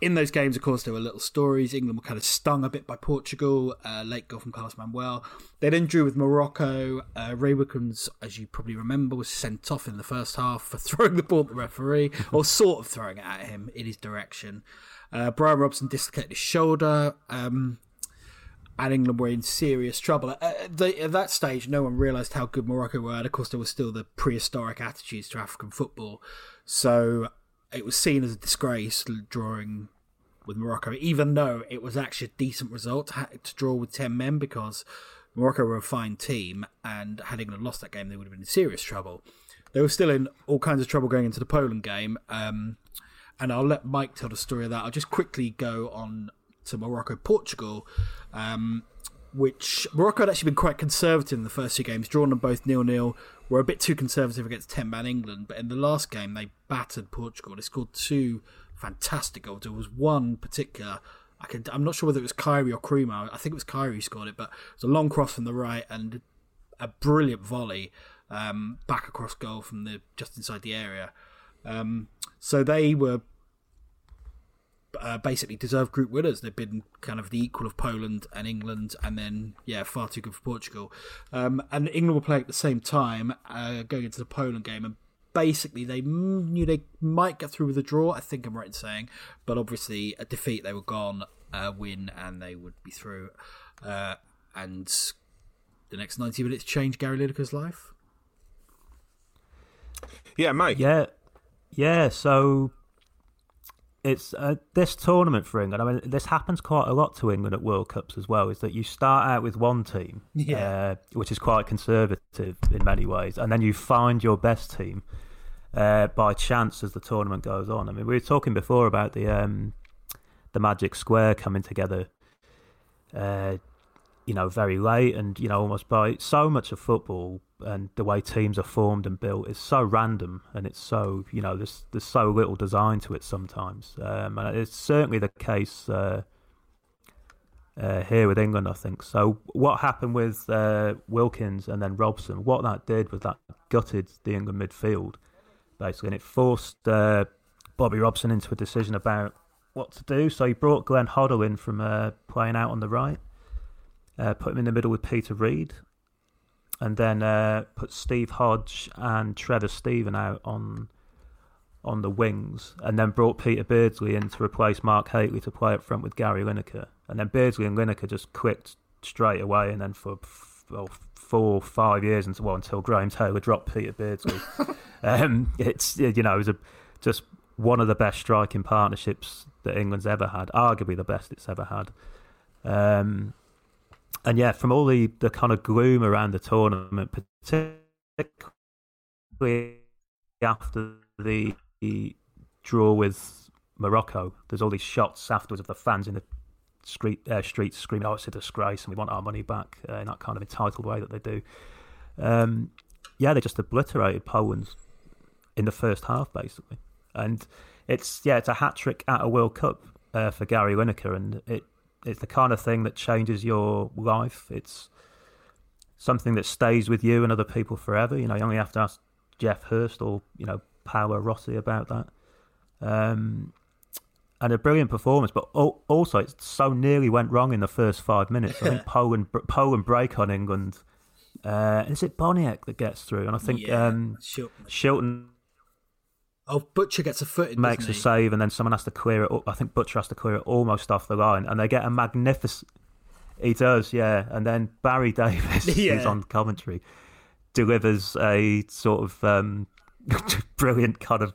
in those games, of course, there were little stories. England were kind of stung a bit by Portugal. Uh, late goal from Carlos Manuel. They then drew with Morocco. Uh, Ray Wilkins, as you probably remember, was sent off in the first half for throwing the ball at the referee, or sort of throwing it at him in his direction. Uh, Brian Robson dislocated his shoulder. Um, and England were in serious trouble. At, the, at that stage, no one realised how good Morocco were. And of course, there was still the prehistoric attitudes to African football. So it was seen as a disgrace drawing with Morocco, even though it was actually a decent result to, draw with 10 men because Morocco were a fine team. And had England lost that game, they would have been in serious trouble. They were still in all kinds of trouble going into the Poland game. Um, and I'll let Mike tell the story of that. I'll just quickly go on to Morocco Portugal, um, which Morocco had actually been quite conservative in the first two games, drawn them both nil nil. We were a bit too conservative against ten man England, but in the last game they battered Portugal. They scored two fantastic goals. There was one particular. I can, I'm not sure whether it was Khairi or Krimau. I think it was Khairi who scored it, but it was a long cross from the right and a brilliant volley um, back across goal from the just inside the area. Um, so they were uh, basically deserved group winners. They've been kind of the equal of Poland and England, and then yeah, far too good for Portugal. Um, and England will play at the same time uh, going into the Poland game, and basically they knew they might get through with a draw. I think I'm right in saying, but obviously a defeat they were gone, a win and they would be through. Uh, and the next 90 minutes changed Gary Lineker's life. Yeah, Mike. Yeah, yeah. So it's uh, this tournament for England. I mean, this happens quite a lot to England at World Cups as well. Is that you start out with one team, Yeah. uh, which is quite conservative in many ways, and then you find your best team uh, by chance as the tournament goes on. I mean, we were talking before about the um, the Magic Square coming together. Uh, you know, very late, and you know, almost by so much of football and the way teams are formed and built is so random, and it's so you know, there's there's so little design to it sometimes, um, and it's certainly the case uh, uh, here with England, I think. So, what happened with uh, Wilkins and then Robson? What that did was that gutted the England midfield, basically, and it forced uh, Bobby Robson into a decision about what to do. So he brought Glenn Hoddle in from uh, playing out on the right uh, put him in the middle with Peter Reid, and then uh, put Steve Hodge and Trevor Steven out on on the wings, and then brought Peter Beardsley in to replace Mark Hateley to play up front with Gary Lineker, and then Beardsley and Lineker just clicked straight away, and then for f- well, four five years until well, until Graham Taylor dropped Peter Beardsley, um, it's you know it was a, just one of the best striking partnerships that England's ever had, arguably the best it's ever had. Um, and yeah, from all the, the kind of gloom around the tournament, particularly after the, the draw with Morocco, there's all these shots afterwards of the fans in the street uh, streets screaming, "Oh, it's a disgrace, and we want our money back," uh, in that kind of entitled way that they do. Um, yeah, they just obliterated Poland in the first half, basically, and it's yeah, it's a hat trick at a World Cup uh, for Gary Lineker, and it it's the kind of thing that changes your life. It's something that stays with you and other people forever. You know, you only have to ask Geoff Hurst or you know Paolo Rossi about that. Um, and a brilliant performance. But also, it so nearly went wrong in the first five minutes. I think Poland Poland break on England. Uh, is it Boniek that gets through? And I think Yeah, um, Shilton. Shilton Oh, Butcher gets a foot in. makes a he? save, and then someone has to clear it. Up. I think Butcher has to clear it almost off the line, and they get a magnificent. He does, yeah. And then Barry Davies, who's on commentary, delivers a sort of um, brilliant kind of.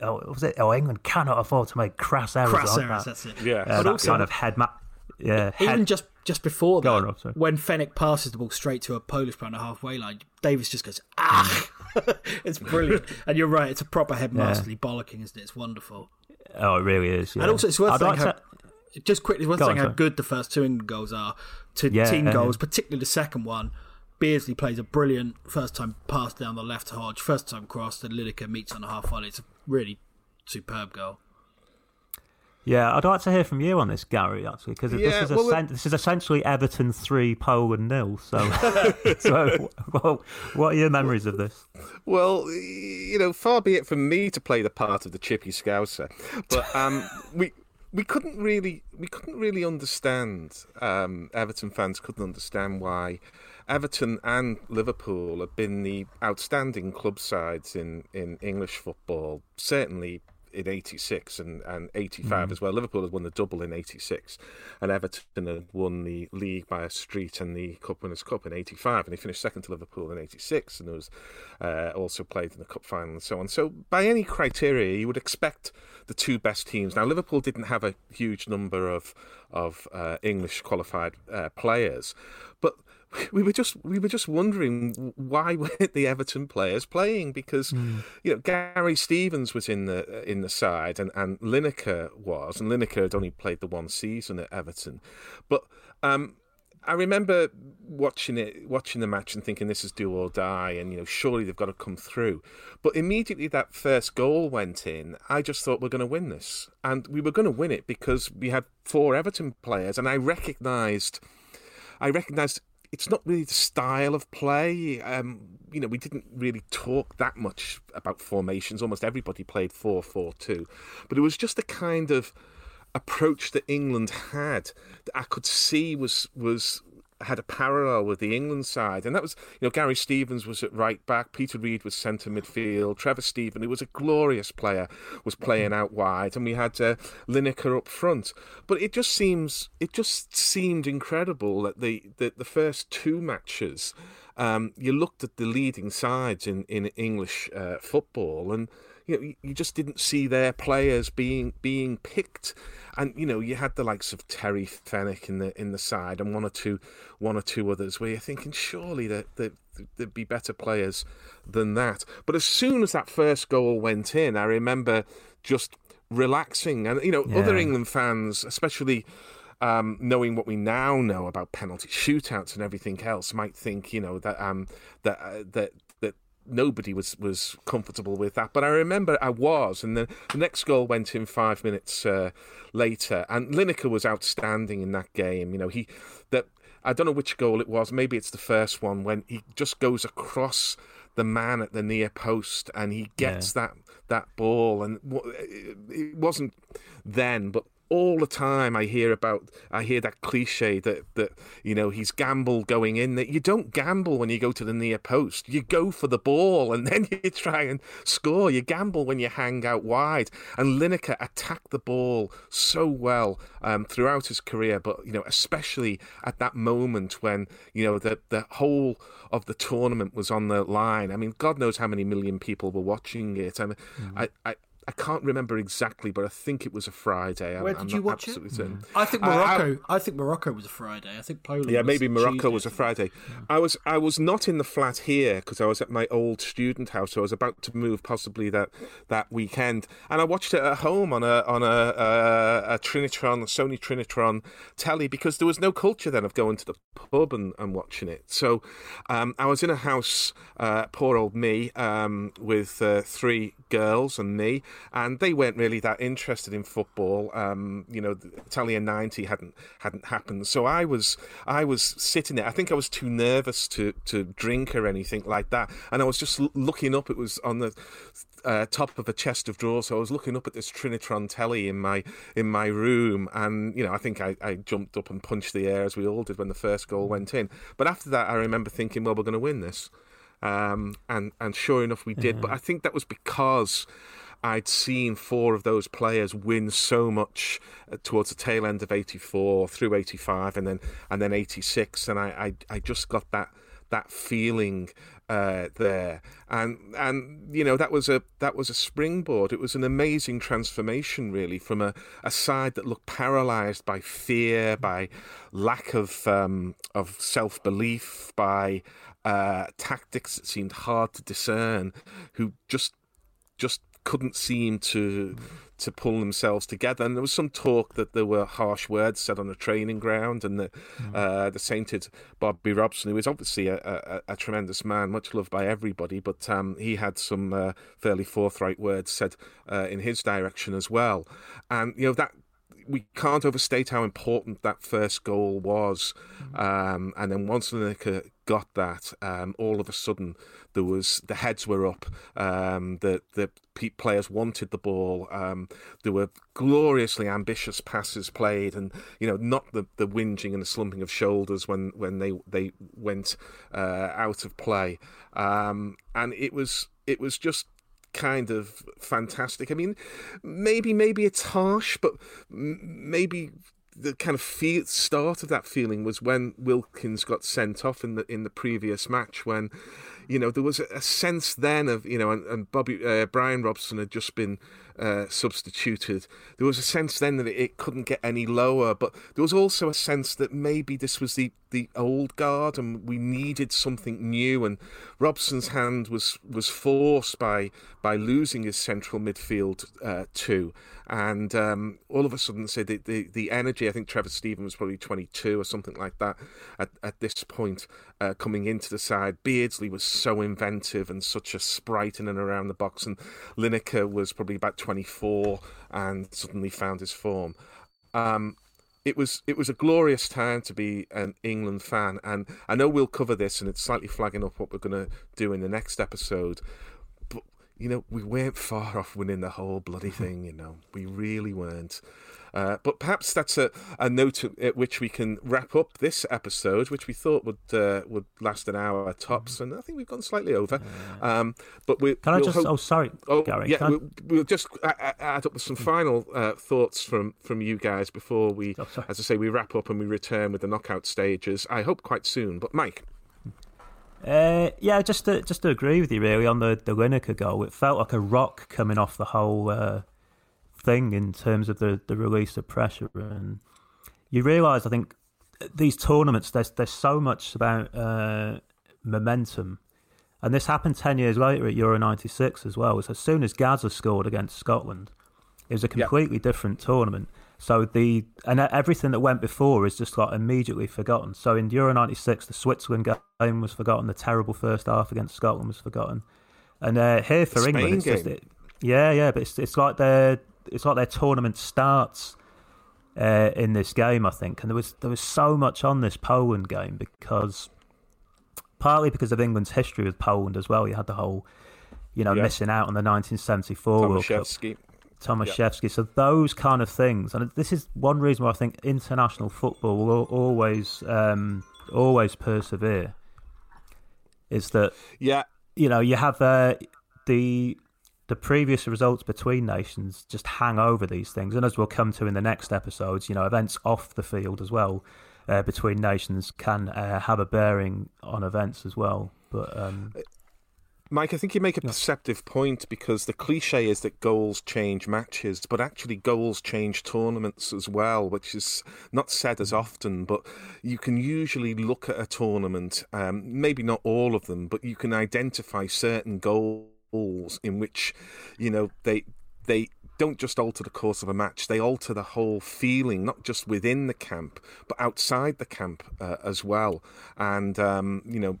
Oh, what was it? Oh, England cannot afford to make crass errors Crass like errors, that. that's it. Yeah. Uh, But that also- kind of head ma- Yeah, Even head- just just before that, on, Rob, when Fenwick passes the ball straight to a Polish player on the halfway line, Davies just goes ah. it's brilliant, and you're right. It's a proper headmasterly bollocking, isn't it? It's wonderful. oh, it really is. Yeah. And also, it's worth I'd saying like how, to- just quickly, it's worth Go saying on, how sorry. good the first two England goals are to Yeah, team yeah. goals, particularly the second one. Beardsley plays a brilliant first time pass down the left to Hodge, first time cross, and Lineker meets on the half volley. It's a really superb goal. Yeah, I'd like to hear from you on this, Gary. Actually, because Yeah, this is well, this is essentially Everton three, Poland nil. So, so well, what are your memories of this? Well, you know, far be it from me to play the part of the chippy scouser, but um, we we couldn't really we couldn't really understand. Um, Everton fans couldn't understand why Everton and Liverpool have been the outstanding club sides in in English football. Certainly. In '86 and, and '85 Mm. as well. Liverpool had won the double in '86, and Everton had won the league by a street and the Cup Winners' Cup in '85, and they finished second to Liverpool in '86, and was uh, also played in the cup final and so on. So, by any criteria, you would expect the two best teams. Now, Liverpool didn't have a huge number of of uh, English qualified uh, players, but we were just we were just wondering why weren't the Everton players playing because you know Gary Stevens was in the in the side and and Lineker was and Lineker had only played the one season at Everton, but. Um, I remember watching it, watching the match, and thinking this is do or die, and you know surely they've got to come through. But immediately that first goal went in, I just thought we're going to win this, and we were going to win it because we had four Everton players, and I recognised, I recognised it's not really the style of play. Um, you know, we didn't really talk that much about formations. Almost everybody played four-four-two, but it was just a kind of approach that England had that I could see was was had a parallel with the England side, and that was you know Gary Stevens was at right back, Peter Reid was centre midfield, Trevor Steven, who was a glorious player, was playing out wide, and we had uh, Lineker up front. But it just seems it just seemed incredible that the the, first two matches. Um, you looked at the leading sides in in English uh, football, and you know, you- just didn't see their players being being picked, and you know, you had the likes of Terry Fenwick in the in the side, and one or two, one or two others, where you're thinking surely that that there'd be better players than that. But as soon as that first goal went in, I remember just relaxing, and you know, other England fans, especially. Um, knowing what we now know about penalty shootouts and everything else, might think you know that um, that uh, that that nobody was was comfortable with that. But I remember I was, and then the next goal went in five minutes uh, later, and Lineker was outstanding in that game. You know, he that I don't know which goal it was. Maybe it's the first one when he just goes across the man at the near post and he gets that that ball, and it wasn't then, but all the time I hear about I hear that cliche that that you know he's gambled going in that you don't gamble when you go to the near post. You go for the ball and then you try and score. You gamble when you hang out wide. And Lineker attacked the ball so well um, throughout his career but you know especially at that moment when you know the the whole of the tournament was on the line. I mean God knows how many million people were watching it. And I, I I can't remember exactly, but I think it was a Friday. I'm, Where I'm did you watch it? certain. I think I- I- Morocco. I, think Morocco was a Friday. I think Poland. yeah, was maybe Morocco Tuesday. was a Friday. I was I was not in the flat here because I was at my old student house. So I was about to move possibly that that weekend, and I watched it at home on a on a a, a Trinitron, a Sony Trinitron telly because there was no culture then of going to the pub and, and watching it. So um, I was in a house, uh, poor old me, um, with uh, three girls and me, and they weren't really that interested in football. Um, you know, the Italia '90 hadn't hadn't happened, so I was I was sitting there. I think I was too nervous to to drink or anything like that, and I was just looking up. It was on the uh, top of a chest of drawers. So I was looking up at this Trinitron telly in my in my room, and you know, I think I, I jumped up and punched the air as we all did when the first goal went in. But after that, I remember thinking, well, we're going to win this, um, and and sure enough, we did. But I think that was because. I'd seen four of those players win so much uh, towards the tail end of '84 through '85 and then and then '86, and I, I I just got that that feeling uh, there, and and you know that was a that was a springboard. It was an amazing transformation, really, from a, a side that looked paralysed by fear, by lack of um, of self belief, by uh, tactics that seemed hard to discern, who just just couldn't seem to to pull themselves together. And there was some talk that there were harsh words said on the training ground, and the mm. uh, the sainted Bobby Robson, who is obviously a, a, a, tremendous man, much loved by everybody, but um, he had some uh, fairly forthright words said uh, in his direction as well. And you know that we can't overstate how important that first goal was. Mm. Um, and then once Lineker got that, um, all of a sudden there was the heads were up. Um, the the players wanted the ball. Um, there were gloriously ambitious passes played, and you know not the, the whinging and the slumping of shoulders when when they they went uh, out of play. Um, and it was it was just kind of fantastic. I mean, maybe maybe it's harsh, but maybe the kind of feel, start of that feeling was when Wilkins got sent off in the in the previous match. When you know there was a, sense then of you know, and, and Bobby uh, Brian Robson had just been uh, substituted. There was a sense then that it couldn't get any lower, but there was also a sense that maybe this was the, the old guard and we needed something new. And Robson's hand was was forced by by losing his central midfield uh, too. And um, all of a sudden, say the, the, the energy. I think Trevor Steven was probably 22 or something like that at, at this point uh, coming into the side. Beardsley was so inventive and such a sprite in and around the box, and Lineker was probably about 24 and suddenly found his form. Um, it was it was a glorious time to be an England fan, and I know we'll cover this, and it's slightly flagging up what we're going to do in the next episode. But you know, we weren't far off winning the whole bloody thing. You know, we really weren't. Uh, but perhaps that's a, a note at which we can wrap up this episode, which we thought would uh, would last an hour tops, and I think we've gone slightly over. Um, but we can I we'll just? Hope, oh, sorry, oh, Gary. Yeah, we'll, we'll, just add up with some final uh, thoughts from from you guys before we, oh, as I say, we wrap up and we return with the knockout stages. I hope quite soon. But Mike. Uh, yeah, just to just to agree with you really on the the Lineker goal. It felt like a rock coming off the whole uh, thing in terms of the, the release of pressure. And you realise, I think, these tournaments, there's, there's so much about uh, momentum. And this happened 10 years later at Euro 96 as well. So as soon as Gazza scored against Scotland, it was a completely yep. different tournament. So the and everything that went before is just like immediately forgotten. So in Euro '96, the Switzerland game was forgotten. The terrible first half against Scotland was forgotten. And uh, here for England, just it, yeah, yeah. But it's it's like they're it's like their tournament starts uh, in this game, I think. And there was there was so much on this Poland game because partly because of England's history with Poland as well. You had the whole, you know, yeah. missing out on the 1974 World Cup. Tomaszewski. So those kind of things, and this is one reason why I think international football will always um, always persevere. Is that yeah, you know, you have uh, the the previous results between nations just hang over these things. And as we'll come to in the next episodes, you know, events off the field as well uh, between nations can uh, have a bearing on events as well. But um, Mike, I think you make a perceptive point because the cliche is that goals change matches, but actually goals change tournaments as well, which is not said as often. But you can usually look at a tournament, um, maybe not all of them, but you can identify certain goals in which, you know, they they don't just alter the course of a match; they alter the whole feeling, not just within the camp, but outside the camp uh, as well. And um, you know,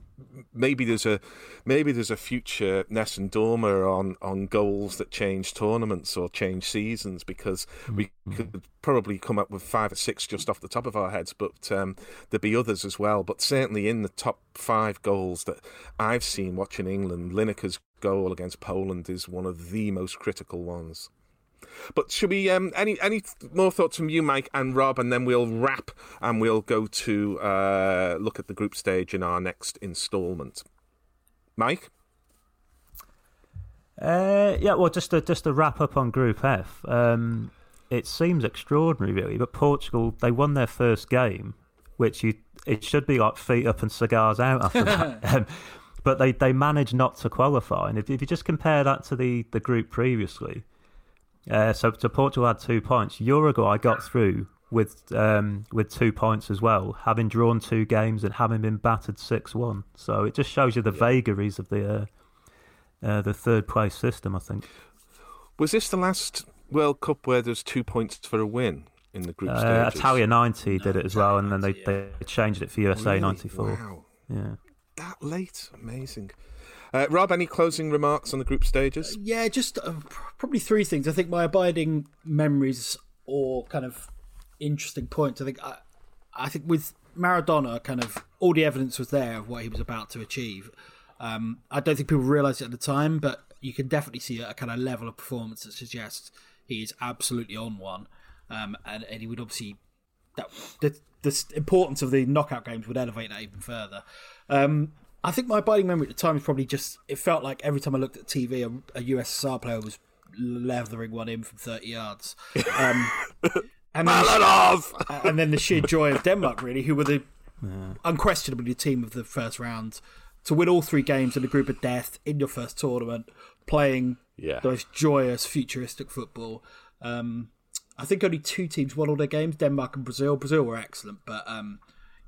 maybe there's a maybe there's a future Nessun Dorma on on goals that change tournaments or change seasons because we could probably come up with five or six just off the top of our heads, but um, there'd be others as well. But certainly in the top five goals that I've seen watching England, Lineker's goal against Poland is one of the most critical ones. But should we um, any any more thoughts from you, Mike and Rob, and then we'll wrap and we'll go to uh, look at the group stage in our next instalment. Mike. Uh, yeah, well, just to just to wrap up on Group F, um, it seems extraordinary, really. But Portugal, they won their first game, which you it should be like feet up and cigars out after that. um, but they, they managed not to qualify, and if, if you just compare that to the, the group previously, uh, so, so Portugal had two points. Uruguay I got through with um, with two points as well, having drawn two games and having been battered six one. So it just shows you the vagaries of the uh, uh, the third place system. I think. Was this the last World Cup where there's two points for a win in the group Uh, stages? Italia ninety did it as well, and then they, they changed it for USA Really? ninety four. Wow. Yeah. That late, amazing. Uh, Rob, any closing remarks on the group stages? Yeah, just uh, probably three things. I think my abiding memories or kind of interesting points. I think I, I think with Maradona, kind of all the evidence was there of what he was about to achieve. Um, I don't think people realised it at the time, but you can definitely see a, kind of level of performance that suggests he is absolutely on one. Um, and, and he would obviously that the, the importance of the knockout games would elevate that even further. Um, I think my abiding memory at the time is probably just it felt like every time I looked at TV, a, a USSR player was leathering one in from thirty yards. Um, and, then the, and then the sheer joy of Denmark, really, who were the unquestionably the team of the first round to win all three games in a group of death in your first tournament, playing Yeah. the most joyous, futuristic football. Um, I think only two teams won all their games: Denmark and Brazil. Brazil were excellent, but um,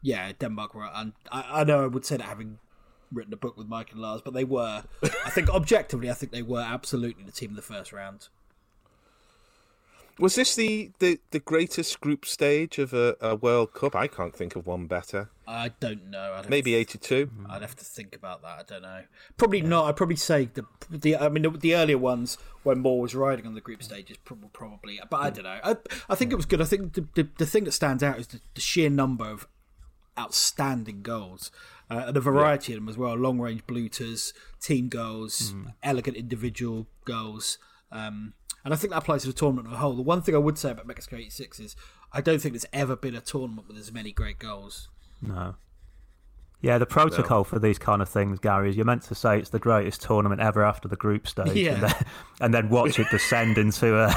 yeah, Denmark were. And I, I know I would say that having written a book with Mike and Lars, but they were. I think objectively, I think they were absolutely the team in the first round. Was this the, the, the greatest group stage of a, a World Cup? I can't think of one better. I don't know. I'd Maybe to- 82. Mm. I'd have to think about that. I don't know. Probably not. I'd probably say the the. I mean, the, the earlier ones when Moore was riding on the group stages, probably. probably but I mm. don't know. I, I think it was good. I think the, the, the thing that stands out is the, the sheer number of outstanding goals. Uh, and a variety of them as well. Long range blooters, team goals, elegant individual goals. Um, and I think that applies to the tournament as a whole. The one thing I would say about Mexico 86 is I don't think there's ever been a tournament with as many great goals. No. Yeah, the protocol for these kind of things, Gary, is you're meant to say it's the greatest tournament ever after the group stage, Yeah. and, then, and then watch it descend into a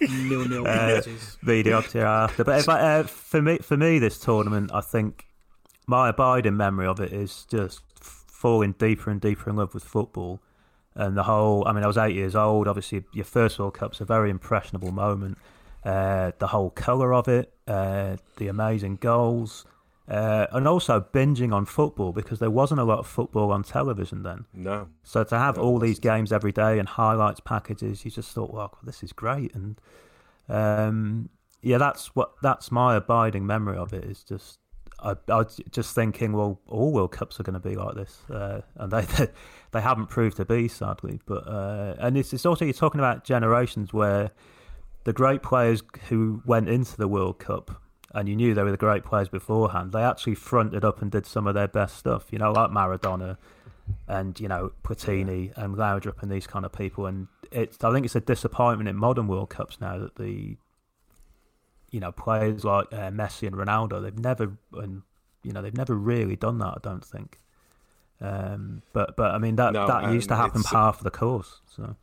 Nil nil uh, mediocrity after. But if I, uh, for me, for me, this tournament, I think my abiding memory of it is just falling deeper and deeper in love with football. And the whole, I mean, I was eight years old. Obviously, your first World Cup's a very impressionable moment. Uh, the whole colour of it, uh, the amazing goals, uh, and also binging on football because there wasn't a lot of football on television then. No. So to have all these games every day and highlights packages, you just thought, well, this is great. And um, yeah, that's what that's my abiding memory of it. Is just I, I was just thinking, well, all World Cups are going to be like this, uh, and they, they they haven't proved to be, sadly. But uh, and it's, it's also you're talking about generations where the great players who went into the World Cup. And you knew they were the great players beforehand. They actually fronted up and did some of their best stuff. You know, like Maradona, and you know Platini and Laudrup and these kind of people. And it's I think it's a disappointment in modern World Cups now that the you know players like uh, Messi and Ronaldo they've never and you know they've never really done that. I don't think. Um, but but I mean that No, that used to happen half the course. So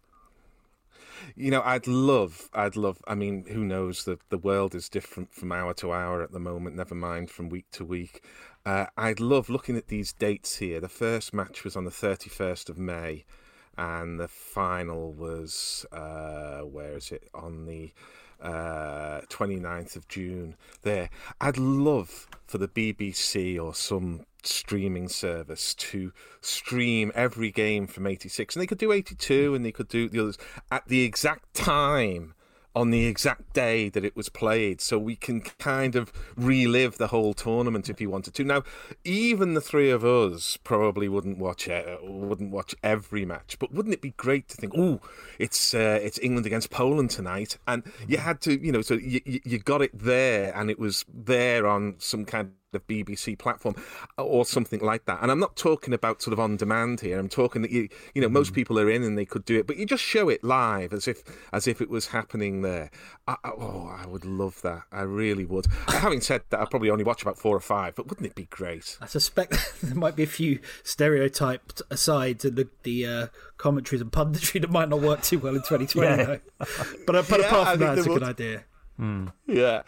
You know, I'd love, I'd love. I mean, who knows? The the world is different from hour to hour at the moment. Never mind from week to week. Uh, I'd love looking at these dates here. The first match was on the thirty first of May, and the final was uh, where is it on the uh, 29th of June. There, I'd love for the BBC or some streaming service to stream every game from 86 and they could do 82 and they could do the others at the exact time on the exact day that it was played so we can kind of relive the whole tournament if you wanted to. Now even the three of us probably wouldn't watch it wouldn't watch every match but wouldn't it be great to think oh it's uh, it's England against Poland tonight and you had to you know so you, you got it there and it was there on some kind the BBC platform or something like that. And I'm not talking about sort of on demand here. I'm talking that you you know most people are in and they could do it, but you just show it live as if as if it was happening there. I, oh, I would love that. I really would. Having said that, I probably only watch about four or five, but wouldn't it be great? I suspect there might be a few stereotyped asides in the the uh, commentaries and punditry that might not work too well in 2020. Yeah. Though. But, uh, but Yeah, apart from that, it's a good would. Idea. Yeah.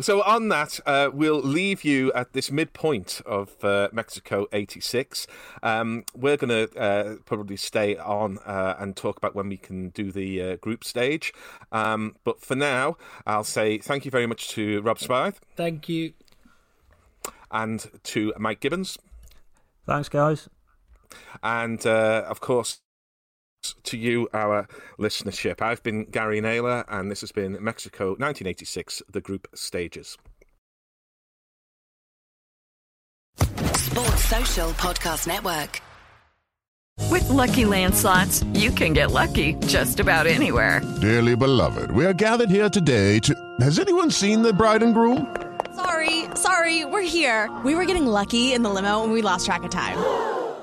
So on that, uh, we'll leave you at this midpoint of uh, Mexico '86. Um, we're going to uh, probably stay on uh, and talk about when we can do the uh, group stage. Um, but for now, I'll say thank you very much to Rob Smyth Thank you. and to Mike Gibbons, Thanks, guys. and uh, of course. To you, our listenership. I've been Gary Naylor, and this has been Mexico 1986, the group stages. Sports Social Podcast Network. With Lucky Land slots, you can get lucky just about anywhere. Dearly beloved, we are gathered here today to. Has anyone seen the bride and groom? Sorry, sorry, we're here. We were getting lucky in the limo and we lost track of time.